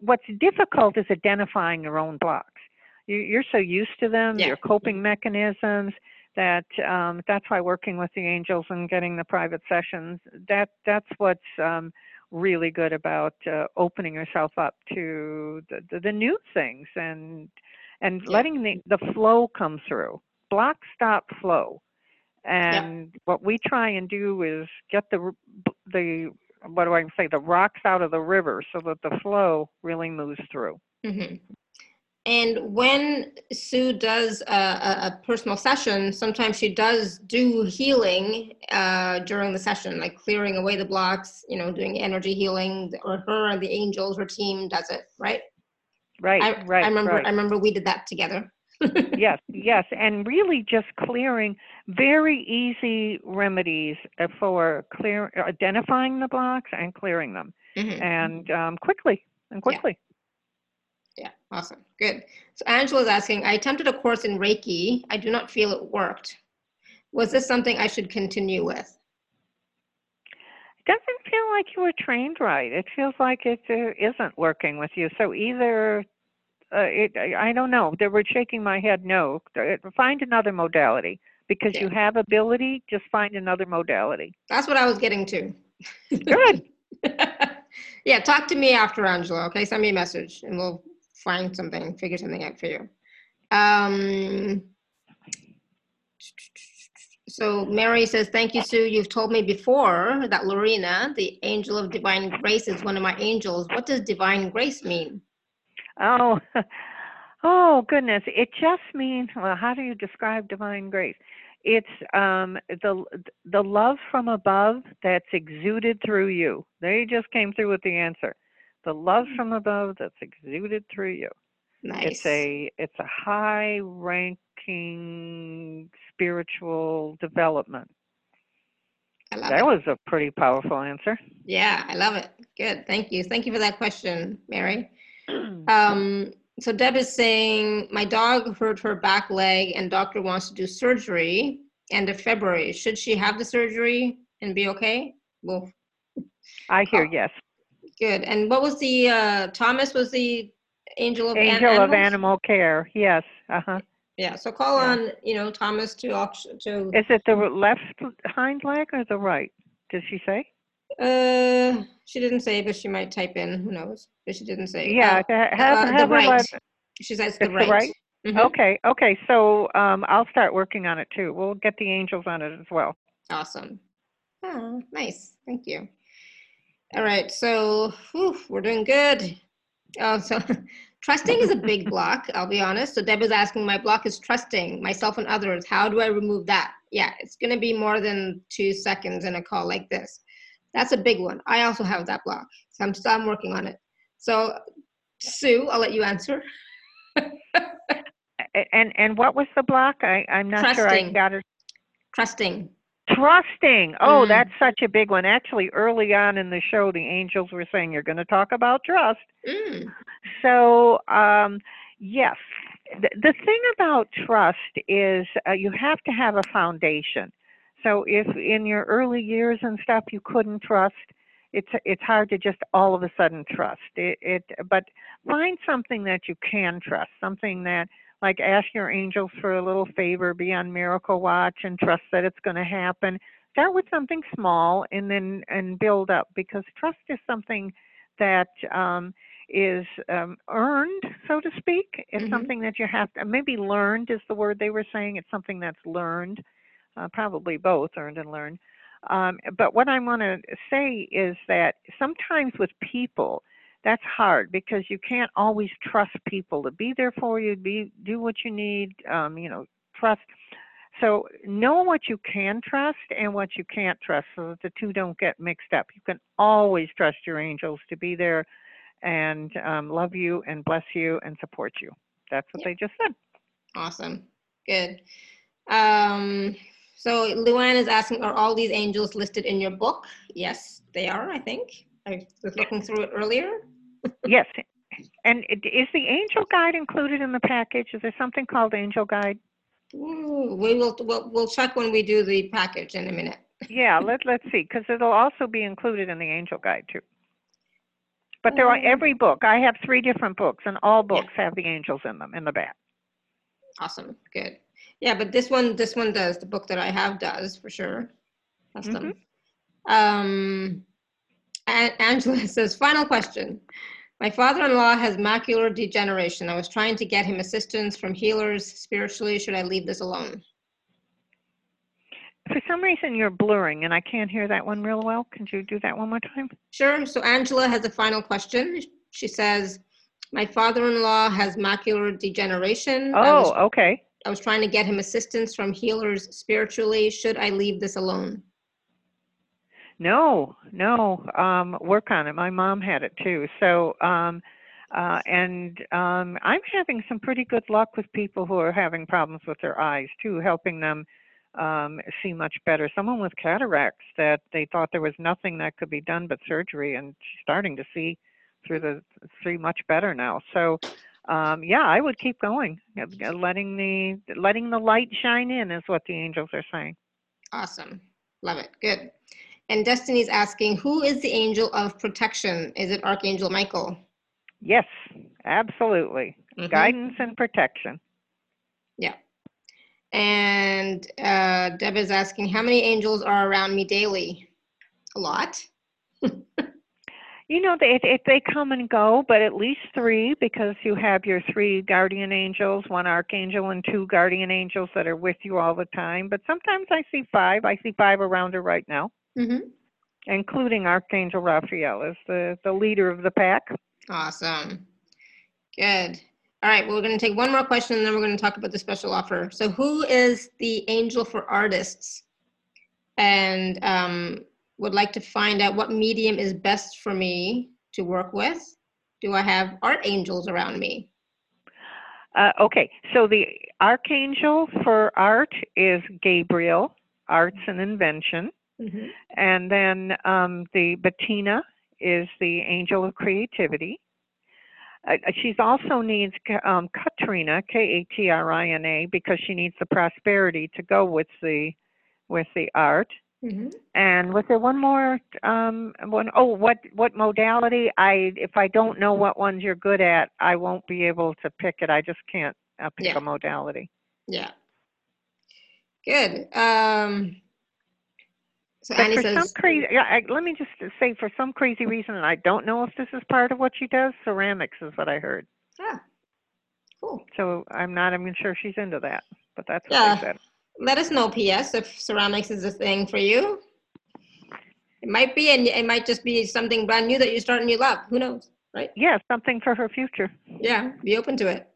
what's difficult is identifying your own blocks. You, you're so used to them, Yeah. your coping mechanisms. That um, that's why working with the angels and getting the private sessions. That that's what's um, really good about uh, opening yourself up to the, the, the new things and and Yeah. letting the, the flow come through. Block, stop, flow. And what we try and do is get the the what do I say the rocks out of the river so that the flow really moves through. hmm And when Sue does a, a, a personal session, sometimes she does do healing uh, during the session, like clearing away the blocks, you know, doing energy healing, or her and the angels, her team does it, right? Right, I, right, I remember. right. I remember we did that together. (laughs) yes, yes, and really just clearing very easy remedies uh, for clear identifying the blocks and clearing them, Mhm. and um, quickly and quickly. Yeah, awesome. Good. So Angela's asking, I attempted a course in Reiki. I do not feel it worked. Was this something I should continue with? It doesn't feel like you were trained right. It feels like it uh, isn't working with you. So either uh, it, I don't know. They were shaking my head. No, find another modality because you have ability. Just find another modality. That's what I was getting to. Good. (laughs) yeah, talk to me after Angela, okay? Send me a message and we'll find something, figure something out for you. Um, so Mary says, thank you, Sue. You've told me before that Lorena, the angel of divine grace, is one of my angels. What does divine grace mean? Oh, (laughs) oh goodness! It just means. Well, how do you describe divine grace? It's um, the the love from above that's exuded through you. They just came through with the answer. The love from above that's exuded through you. Nice. It's a it's a high ranking spiritual development. I love That it. was a pretty powerful answer. Yeah, I love it. Good. Thank you. Thank you for that question, Mary. (clears throat) Um, so Deb is saying, my dog hurt her back leg and doctor wants to do surgery end of February. Should she have the surgery and be okay? Well, I hear Oh. yes. good. And what was the, uh, Thomas was the angel of an- Angel of animal care. Yes. Uh huh. Yeah, so call Yeah. on, you know, Thomas to, to, Is it the left hind leg or the right? Did she say? Uh, she didn't say, but she might type in, who knows? But she didn't say. Yeah. Uh, have, uh, have her right. let- She says It's the the right. right? Mhm. Okay. Okay. So um, I'll start working on it too. We'll get the angels on it as well. Awesome. Oh, nice. Thank you. All right. So whew, we're doing good. Oh, so (laughs) trusting is a big (laughs) block, I'll be honest. So Deb is asking, my block is trusting myself and others. How do I remove that? Yeah, it's going to be more than two seconds in a call like this. That's a big one. I also have that block. So I'm still I'm working on it. So Sue, I'll let you answer. And and what was the block? I I'm not sure I Trusting. got it. Trusting. Trusting. Oh, Mm. that's such a big one. Actually, early on in the show, the angels were saying you're going to talk about trust. Mm, So, um, yes, the, the thing about trust is uh, you have to have a foundation. So, if in your early years and stuff you couldn't trust, it's it's hard to just all of a sudden trust it. it but find something that you can trust, something that like ask your angels for a little favor, be on Miracle Watch, and trust that it's going to happen. Start with something small and then and build up because trust is something that um, is um, earned, so to speak. It's Mhm. something that you have to, maybe learned is the word they were saying. It's something that's learned, uh, probably both earned and learned. Um, but what I want to say is that sometimes with people, that's hard because you can't always trust people to be there for you, be do what you need, um, you know, trust. So know what you can trust and what you can't trust so that the two don't get mixed up. You can always trust your angels to be there and um, love you and bless you and support you. That's what they just said. Awesome. Good. Um, so Luann is asking, are all these angels listed in your book? Yes, they are, I think. I was looking through it earlier. yes. And is the angel guide included in the package? Is there something called angel guide? Ooh, we will, we'll, we'll check when we do the package in a minute. Yeah, let, let's see, because it'll also be included in the angel guide too. But there are Um, every book. I have three different books and all books have the angels in them in the back. Awesome, good. Yeah, but this one, this one does, the book that I have does, for sure. Custom. Um, A- Angela (laughs) says, final question. My father-in-law has macular degeneration. I was trying to get him assistance from healers spiritually. Should I leave this alone? For some reason, you're blurring and I can't hear that one real well. Could you do that one more time? Sure. So Angela has a final question. She says, my father-in-law has macular degeneration. I was- Oh, okay. I was trying to get him assistance from healers spiritually. Should I leave this alone? No, no. Um, work on it. My mom had it too. So, um, uh, and um, I'm having some pretty good luck with people who are having problems with their eyes too, helping them um, see much better. Someone with cataracts that they thought there was nothing that could be done but surgery, and starting to see through the see much better now. So, um, yeah, I would keep going, Uh, letting the letting the light shine in is what the angels are saying. Awesome. Love it. Good. And Destiny's asking, who is the angel of protection? Is it Archangel Michael? Yes, absolutely. Mhm. Guidance and protection. Yeah. And uh, Deb is asking, how many angels are around me daily? A lot. (laughs) You know, they, if they come and go, but at least three because you have your three guardian angels, one archangel, and two guardian angels that are with you all the time. But sometimes I see five. I see five around her right now, hmm including Archangel Raphael as the, the leader of the pack. Awesome. Good. All right, well, we're going to take one more question and then we're going to talk about the special offer. So, who is the angel for artists? And um, would like to find out what medium is best for me to work with. Do I have art angels around me? Uh, okay, so the archangel for art is Gabriel, arts and invention. Mhm. And then um, the Bettina is the angel of creativity. Uh, she's also needs um, Katrina, K-A-T-R-I-N-A, because she needs the prosperity to go with the with the art. Mhm. And was there one more um, one? Oh, what what modality? I if I don't know what ones you're good at, I won't be able to pick it. I just can't uh, pick Yeah. a modality. Yeah. Good. Um, so But Annie for some says, crazy, yeah, I, let me just say, for some crazy reason, and I don't know if this is part of what she does. Ceramics is what I heard. ah, cool. So I'm not even sure she's into that, but that's what Yeah. they said. Let us know, PS, if ceramics is a thing for you. It might be, and it might just be something brand new that you start and you love. Who knows, right? Yeah, something for her future. Yeah, be open to it.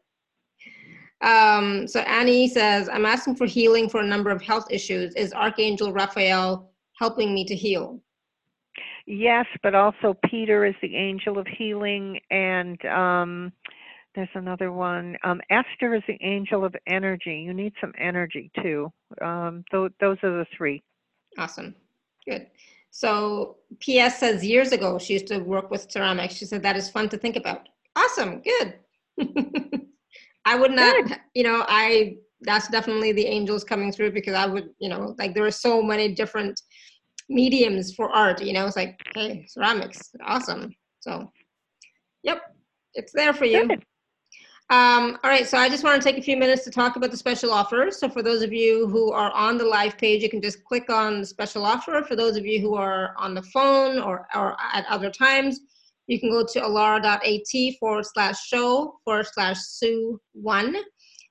Um, so Annie says, I'm asking for healing for a number of health issues. Is Archangel Raphael helping me to heal? Yes, but also Peter is the angel of healing, and um, there's another one. Um, Esther is the angel of energy. You need some energy too. Um, th- those are the three. Awesome. Good. So PS says years ago she used to work with ceramics. She said that is fun to think about. Awesome. Good. (laughs) I would not, you know, I that's definitely the angels coming through because I would, you know, like there are so many different mediums for art, you know, it's like, hey, ceramics, awesome. So, yep, it's there for you. Good. Um, all right, so I just want to take a few minutes to talk about the special offer. So for those of you who are on the live page, you can just click on the special offer. For those of you who are on the phone or, or at other times, you can go to alara.at forward slash show forward slash sue one.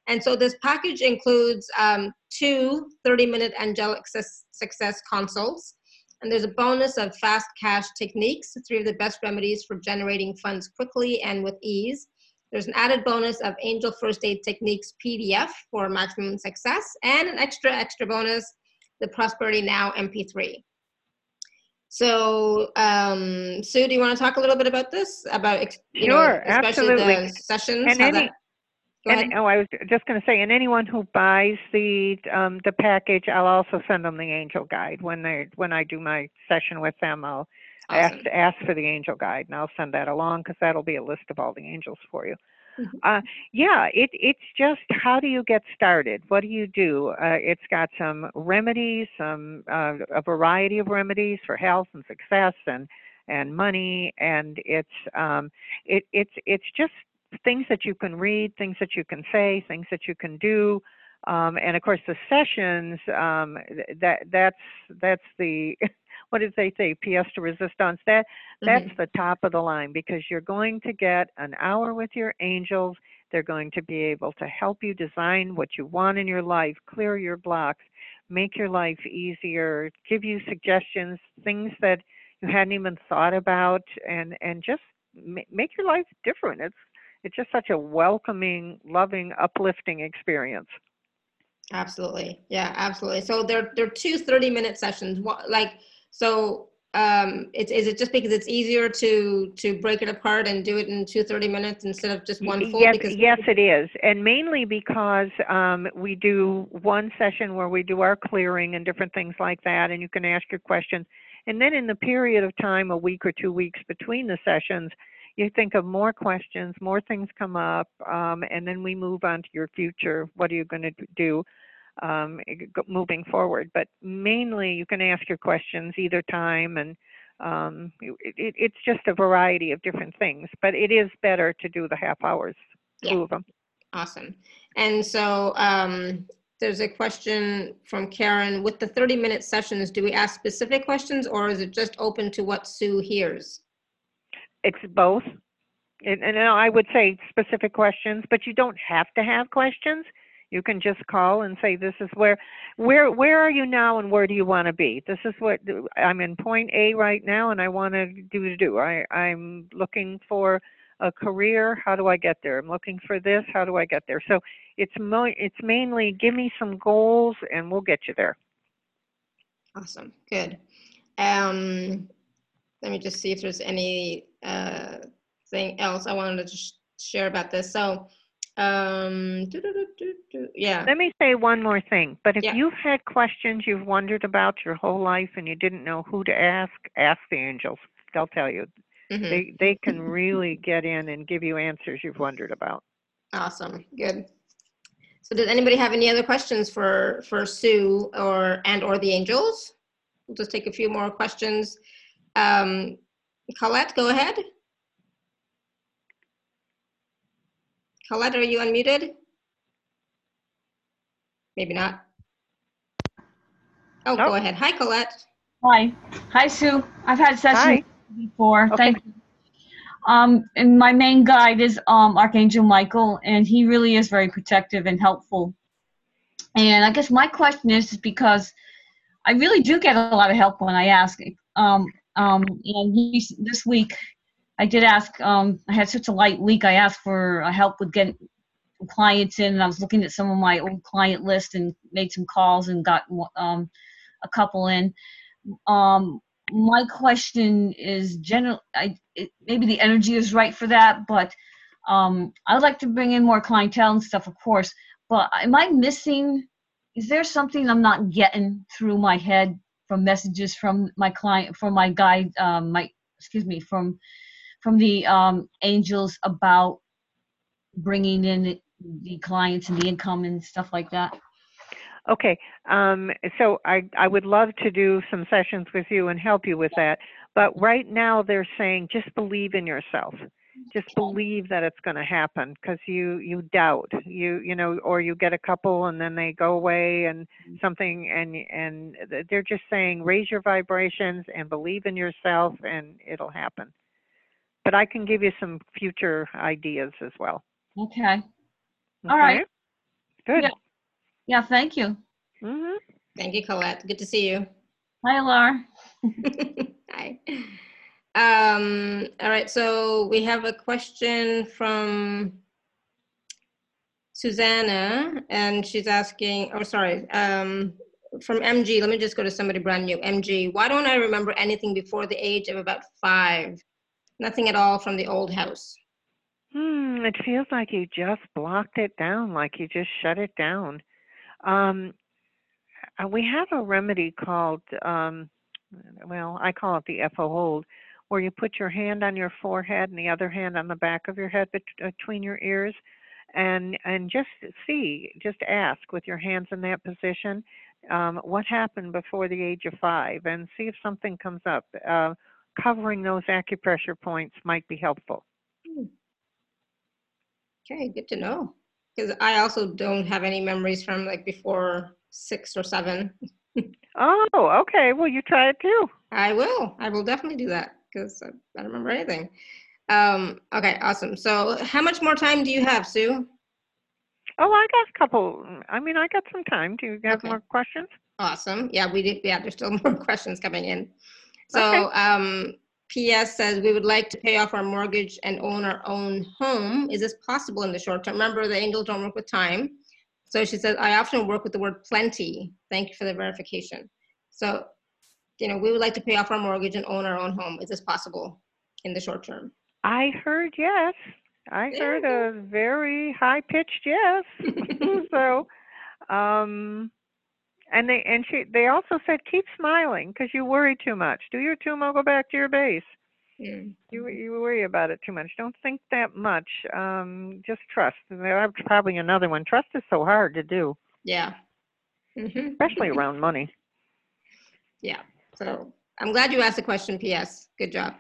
And so this package includes um, two 30 minute angelic success consults. And there's a bonus of fast cash techniques, three of the best remedies for generating funds quickly and with ease. There's an added bonus of Angel First Aid Techniques PDF for maximum success, and an extra, extra bonus, the Prosperity Now MP3. So, um, Sue, do you want to talk a little bit about this? About, know, Sure, especially absolutely. the sessions? And any- that- And, oh, I was just going to say, and anyone who buys the um, the package, I'll also send them the angel guide when they when I do my session with them. I'll Awesome. ask for the angel guide, and I'll send that along because that'll be a list of all the angels for you. Mhm. Uh, yeah, it it's just how do you get started? What do you do? Uh, it's got some remedies, some uh, a variety of remedies for health and success and and money, and it's um, it it's it's just things that you can read, things that you can say, things that you can do. Um, and of course, the sessions um, that that's that's the (laughs) what did they say? Pièce de resistance. That that's Mhm. the top of the line because you're going to get an hour with your angels. They're going to be able to help you design what you want in your life, clear your blocks, make your life easier, give you suggestions, things that you hadn't even thought about, and and just ma- make your life different. It's it's just such a welcoming, loving, uplifting experience. Absolutely. Yeah, absolutely. So there, there are two 30 minute sessions. What, like, so um, it's, is it just because it's easier to, to break it apart and do it in two 30 minutes instead of just one full? Yes, because yes, it is, and mainly because um, we do one session where we do our clearing and different things like that, and you can ask your questions. And then in the period of time, a week or two weeks between the sessions, you think of more questions, more things come up, um, and then we move on to your future. What are you going to do um, moving forward? But mainly, you can ask your questions either time, and um, it, it, it's just a variety of different things. But it is better to do the half hours, two Yeah. of them. Awesome. And so um, there's a question from Karen. With the 30 minute sessions, do we ask specific questions or is it just open to what Sue hears? It's both. And, and I would say specific questions, but you don't have to have questions. You can just call and say, "This is where, where, where are you now, and where do you want to be? This is what I'm in point A right now, and I want to do to do. I, I'm looking for a career. How do I get there? I'm looking for this. How do I get there? So it's mo- it's mainly give me some goals, and we'll get you there. Awesome. Good. Um, let me just see if there's any uh, thing else I wanted to sh- share about this. So, um, yeah. Let me say one more thing. But if Yeah. you've had questions you've wondered about your whole life and you didn't know who to ask, ask the angels. They'll tell you. Mhm. They they can really get in and give you answers you've wondered about. Awesome. Good. So, does anybody have any other questions for for Sue or and or the angels? We'll just take a few more questions. Um, Colette, go ahead. Colette, are you unmuted? Maybe not. Oh, go ahead. Hi, Colette. Hi. Hi, Sue. I've had sessions Hi. before. Okay. Thank you. Um, and my main guide is um, Archangel Michael, and he really is very protective and helpful. And I guess my question is, is because I really do get a lot of help when I ask. Um, um, and he- this week, I did ask. Um, I had such a light week. I asked for uh, help with getting clients in, and I was looking at some of my old client list and made some calls and got um, a couple in um my question is general i it, maybe the energy is right for that but um i would like to bring in more clientele and stuff of course but am i missing is there something i'm not getting through my head from messages from my client from my guide um my excuse me from from the um angels about bringing in the clients and the income and stuff like that Okay. Um, so I I would love to do some sessions with you and help you with that. But right now they're saying just believe in yourself. Just believe that it's going to happen because you you doubt you you know or you get a couple and then they go away and something and and they're just saying raise your vibrations and believe in yourself and it'll happen. But I can give you some future ideas as well. okay All right. Okay? Good. Yeah. yeah thank you hmm Thank you, Colette. Good to see you. Hi, Laura. (laughs) Hi. Um, all right, so we have a question from Susanna, and she's asking, oh, sorry, um, from MG. Let me just go to somebody brand new. MG, why don't I remember anything before the age of about five? Nothing at all from the old house. Hmm, it feels like you just blocked it down, like you just shut it down. Um, uh, we have a remedy called, um, well, I call it the FO hold, where you put your hand on your forehead and the other hand on the back of your head between your ears, and and just see, just ask with your hands in that position, um, what happened before the age of five, and see if something comes up. Uh, covering those acupressure points might be helpful. Okay, good to know. Because I also don't have any memories from like before six or seven. Oh, okay. Well, you try it too. I will. I will definitely do that because I don't remember anything. Um, okay, awesome. So, how much more time do you have, Sue? Oh, I got a couple. I mean, I got some time. Do you have Okay. more questions? Awesome. Yeah, we did. Yeah, there's still (laughs) more questions coming in. So, Okay. um, PS says we would like to pay off our mortgage and own our own home. Is this possible in the short term? Remember, the angels don't work with time. So she says, I often work with the word plenty. Thank you for the verification. So, you know, we would like to pay off our mortgage and own our own home. Is this possible in the short term? I heard yes. I There heard a very high pitched yes. (laughs) (laughs) so, um, and they and she they also said keep smiling because you worry too much. Do your tumo, go back to your base. Mm. You you worry about it too much. Don't think that much. Um, just trust. And There's probably another one. Trust is so hard to do, Yeah. hmm especially around money. (laughs) Yeah. So I'm glad you asked the question, PS. Good job.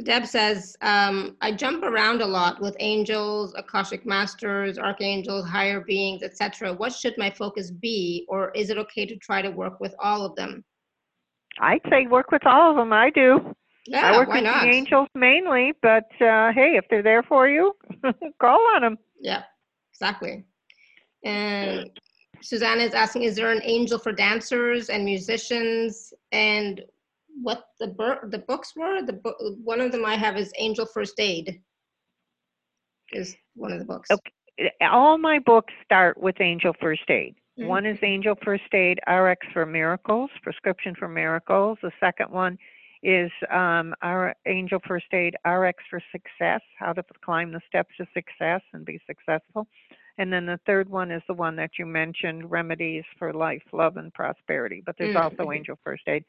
So Deb says, um, I jump around a lot with angels, Akashic masters, archangels, higher beings, etc. What should my focus be, or is it okay to try to work with all of them? I'd say work with all of them. I do. Yeah, I work with not? the angels mainly, but uh, hey, if they're there for you, (laughs) call on them. Yeah, exactly. And Susanna is asking, is there an angel for dancers and musicians? And what the bur- the books were? The book, one of them I have is Angel First Aid. Is one of the books. Okay. All my books start with Angel First Aid. Mm. One is Angel First Aid RX for Miracles, prescription for miracles. The second one is um, our Angel First Aid RX for Success, how to climb the steps to success and be successful. And then the third one is the one that you mentioned, Remedies for Life, Love, and Prosperity. But there's Mm, also mhm. Angel First Aid.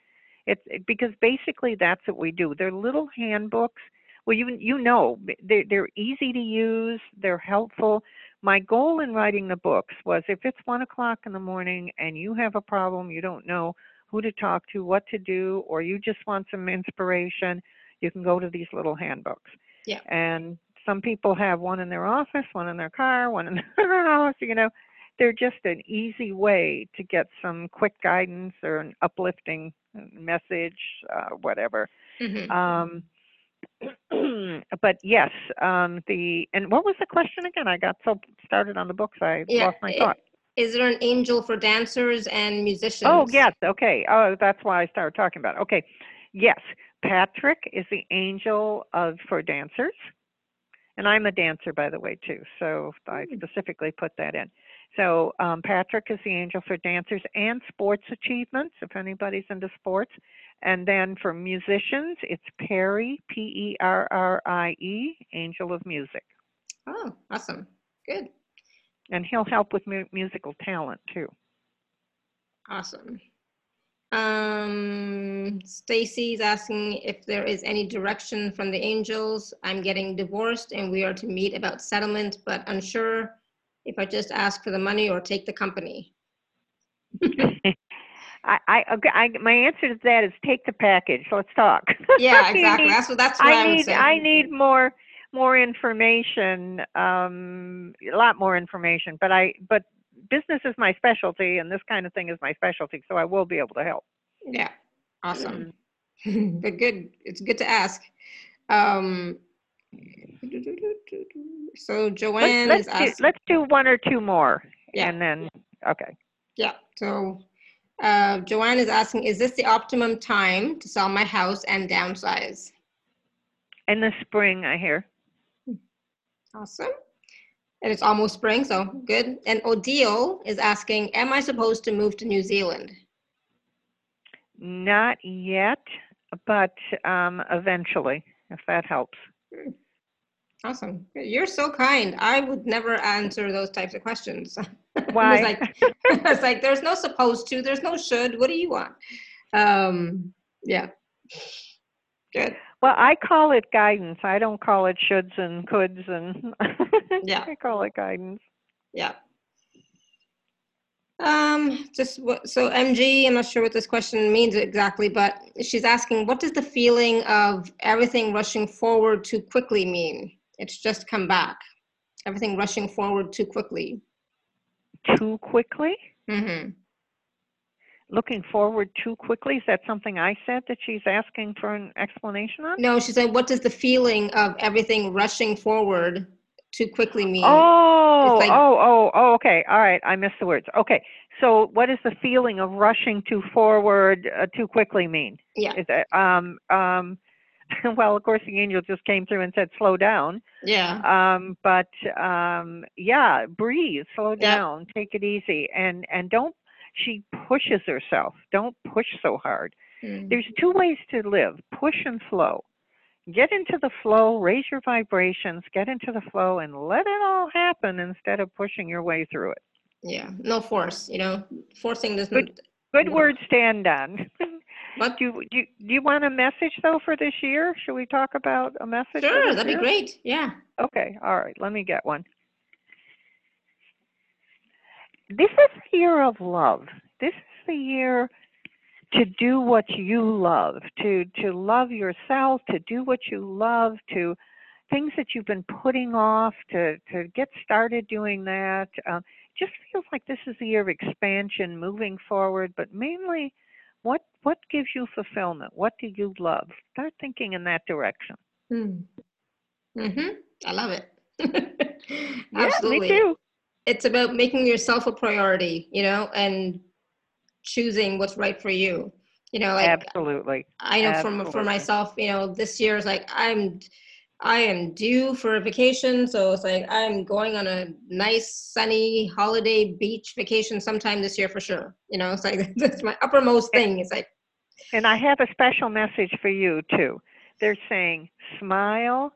It's it, because basically that's what we do. They're little handbooks. Well, you you know they're they're easy to use. They're helpful. My goal in writing the books was if it's one o'clock in the morning and you have a problem, you don't know who to talk to, what to do, or you just want some inspiration, you can go to these little handbooks. Yeah. And some people have one in their office, one in their car, one in (laughs) their house, you know. They're just an easy way to get some quick guidance or an uplifting message, uh, whatever. Mhm. Um, (clears throat) but yes, um, the and what was the question again? I got so started on the books, I Yeah, lost my thought. Is there an angel for dancers and musicians? Oh yes, okay. Oh, that's why I started talking about. It. Okay, yes, Patrick is the angel of for dancers, and I'm a dancer by the way too. So I Hmm. specifically put that in. So um, Patrick is the angel for dancers and sports achievements, if anybody's into sports. And then for musicians, it's Perrie, P E R R I E, angel of music, Oh, awesome. Good. and he'll help with mu- musical talent too. Awesome. Um, Stacy's asking if there is any direction from the angels. I'm getting divorced and we are to meet about settlement, but unsure if I just ask for the money or take the company. (laughs) I, I, okay, I, my answer to that is take the package. Let's talk. (laughs) Yeah, exactly. need- That's what that's what I, I need, say. I need more, more information. Um, a lot more information. But I, but business is my specialty, and this kind of thing is my specialty. So I will be able to help. Yeah, awesome. (laughs) but good. It's good to ask. Um, so Joanne Let's, is let's do, asking. let's do one or two more, Yeah. and then okay. Yeah. So Uh, Joanne is asking, is this the optimum time to sell my house and downsize? In the spring, I hear. Awesome. And it's almost spring, so good. And Odile is asking, am I supposed to move to New Zealand? Not yet, but um, eventually, if that helps. Awesome. You're so kind. I would never answer those types of questions. Why? (laughs) I was like, (laughs) I was like, there's no supposed to, there's no should. What do you want? Um, yeah. Good. Well, I call it guidance. I don't call it shoulds and coulds and (laughs) Yeah. I call it guidance. Yeah. Um, just what, so MG, I'm not sure what this question means exactly, but she's asking, what does the feeling of everything rushing forward too quickly mean? It's just come back. Everything rushing forward too quickly. Too quickly? hmm Looking forward too quickly? Is that something I said that she's asking for an explanation on? No, she said, what does the feeling of everything rushing forward too quickly mean? Oh, like- oh, oh, oh, okay. All right. I missed the words. Okay. So what does the feeling of rushing too forward uh, too quickly mean? Yeah, Is it, um, um, (laughs) well, of course, the angel just came through and said, slow down. yeah, Um, but, um, yeah, breathe, slow Yeah. down, take it easy. And, and don't, she pushes herself. Don't push so hard. Mm. There's two ways to live, push and flow. Get into the flow, raise your vibrations, get into the flow and let it all happen instead of pushing your way through it. yeah. No force, you know, forcing doesn't. Good Yeah. word stand on. (laughs) What? do, you, do, you, do you want a message though for this year? Should we talk about a message? Sure, that'd be great. Yeah. Okay, all right, let me get one. This is the year of love. This is the year to do what you love, to to love yourself, to do what you love, to things that you've been putting off, to to get started doing that. Uh, just feels like this is the year of expansion, moving forward, but mainly, what what gives you fulfillment? What do you love? Start thinking in that direction. Mm. hmm I love it. (laughs) Yeah, Absolutely. me too. It's about making yourself a priority, you know, and choosing what's right for you. You know, like Absolutely. I know from for absolutely. myself, you know, this year is like I'm I am due for a vacation, so it's like I'm going on a nice sunny holiday beach vacation sometime this year for sure. You know, it's like (laughs) that's my uppermost thing. It's like And I have a special message for you too. They're saying smile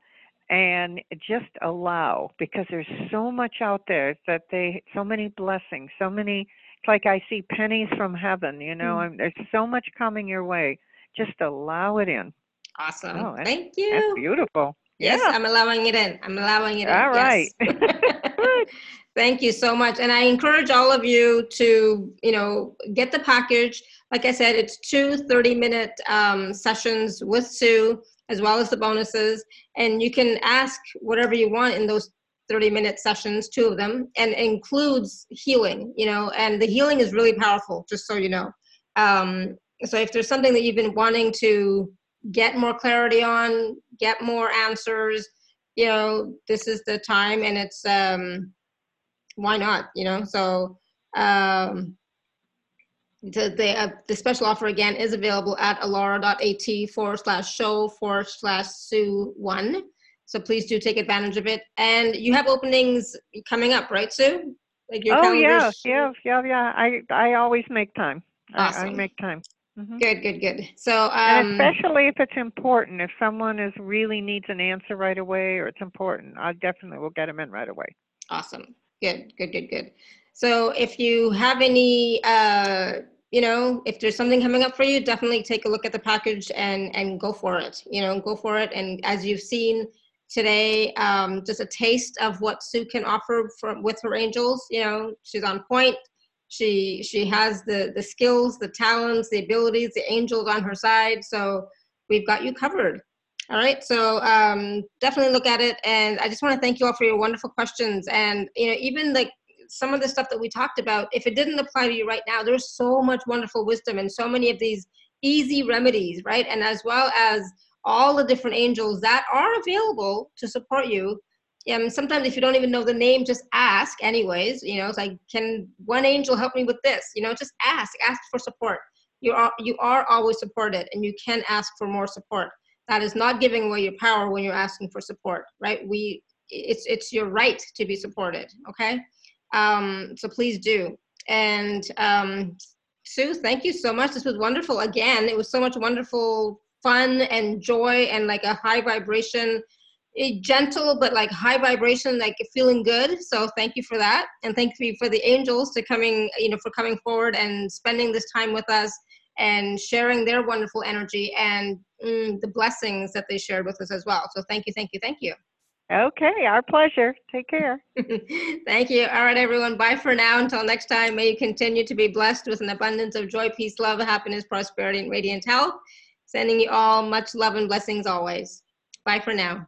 and just allow because there's so much out there that they so many blessings, so many it's like I see pennies from heaven, you know, Mm. and there's so much coming your way. Just allow it in. awesome. Oh, that's- Thank That's you. beautiful. Yes, yeah. I'm allowing it in. I'm allowing it in. All right. Yes. (laughs) Thank you so much. And I encourage all of you to, you know, get the package. Like I said, it's two 30 minute um, sessions with Sue, as well as the bonuses. And you can ask whatever you want in those 30 minute sessions, two of them, and includes healing, you know, and the healing is really powerful, just so you know. Um, so if there's something that you've been wanting to get more clarity on, get more answers, you know, this is the time and it's, um, why not, you know? So, um, the, the, uh, the special offer again is available at alara.at forward slash show forward slash Sue one. So please do take advantage of it. And you have openings coming up, right, Sue? Like your oh yeah, calendar's- yeah, yeah, yeah. I I always make time. I, I make time. Mhm. Good, good, good. So, And um, especially if it's important, if someone is really needs an answer right away or it's important, I definitely will get them in right away. Awesome. Good, good, good, good. So if you have any, uh, you know, if there's something coming up for you, definitely take a look at the package and and go for it. You know, go for it. And as you've seen today, um, just a taste of what Sue can offer for with her angels. You know, she's on point. She she has the the skills, the talents, the abilities, the angels on her side. So we've got you covered. All right, so um, definitely look at it, and I just want to thank you all for your wonderful questions. And you know, even like some of the stuff that we talked about, if it didn't apply to you right now, there's so much wonderful wisdom and so many of these easy remedies, right? And as well as all the different angels that are available to support you um, sometimes if you don't even know the name, just ask anyways. You know, it's like, can one angel help me with this? You know, just ask, ask for support. You are, you are always supported and you can ask for more support. That is not giving away your power when you're asking for support, right? We, it's, it's your right to be supported. Okay. Um, so please do. And um, Sue, thank you so much. This was wonderful. Again, it was so much wonderful fun and joy and like a high vibration a gentle but like high vibration like feeling good so thank you for that and thank you for the angels to coming you know for coming forward and spending this time with us and sharing their wonderful energy and mm, the blessings that they shared with us as well so thank you thank you thank you Okay, our pleasure. Take care. (laughs) Thank you. All right, everyone. Bye for now. Until next time, may you continue to be blessed with an abundance of joy, peace, love, happiness, prosperity, and radiant health. Sending you all much love and blessings always. Bye for now.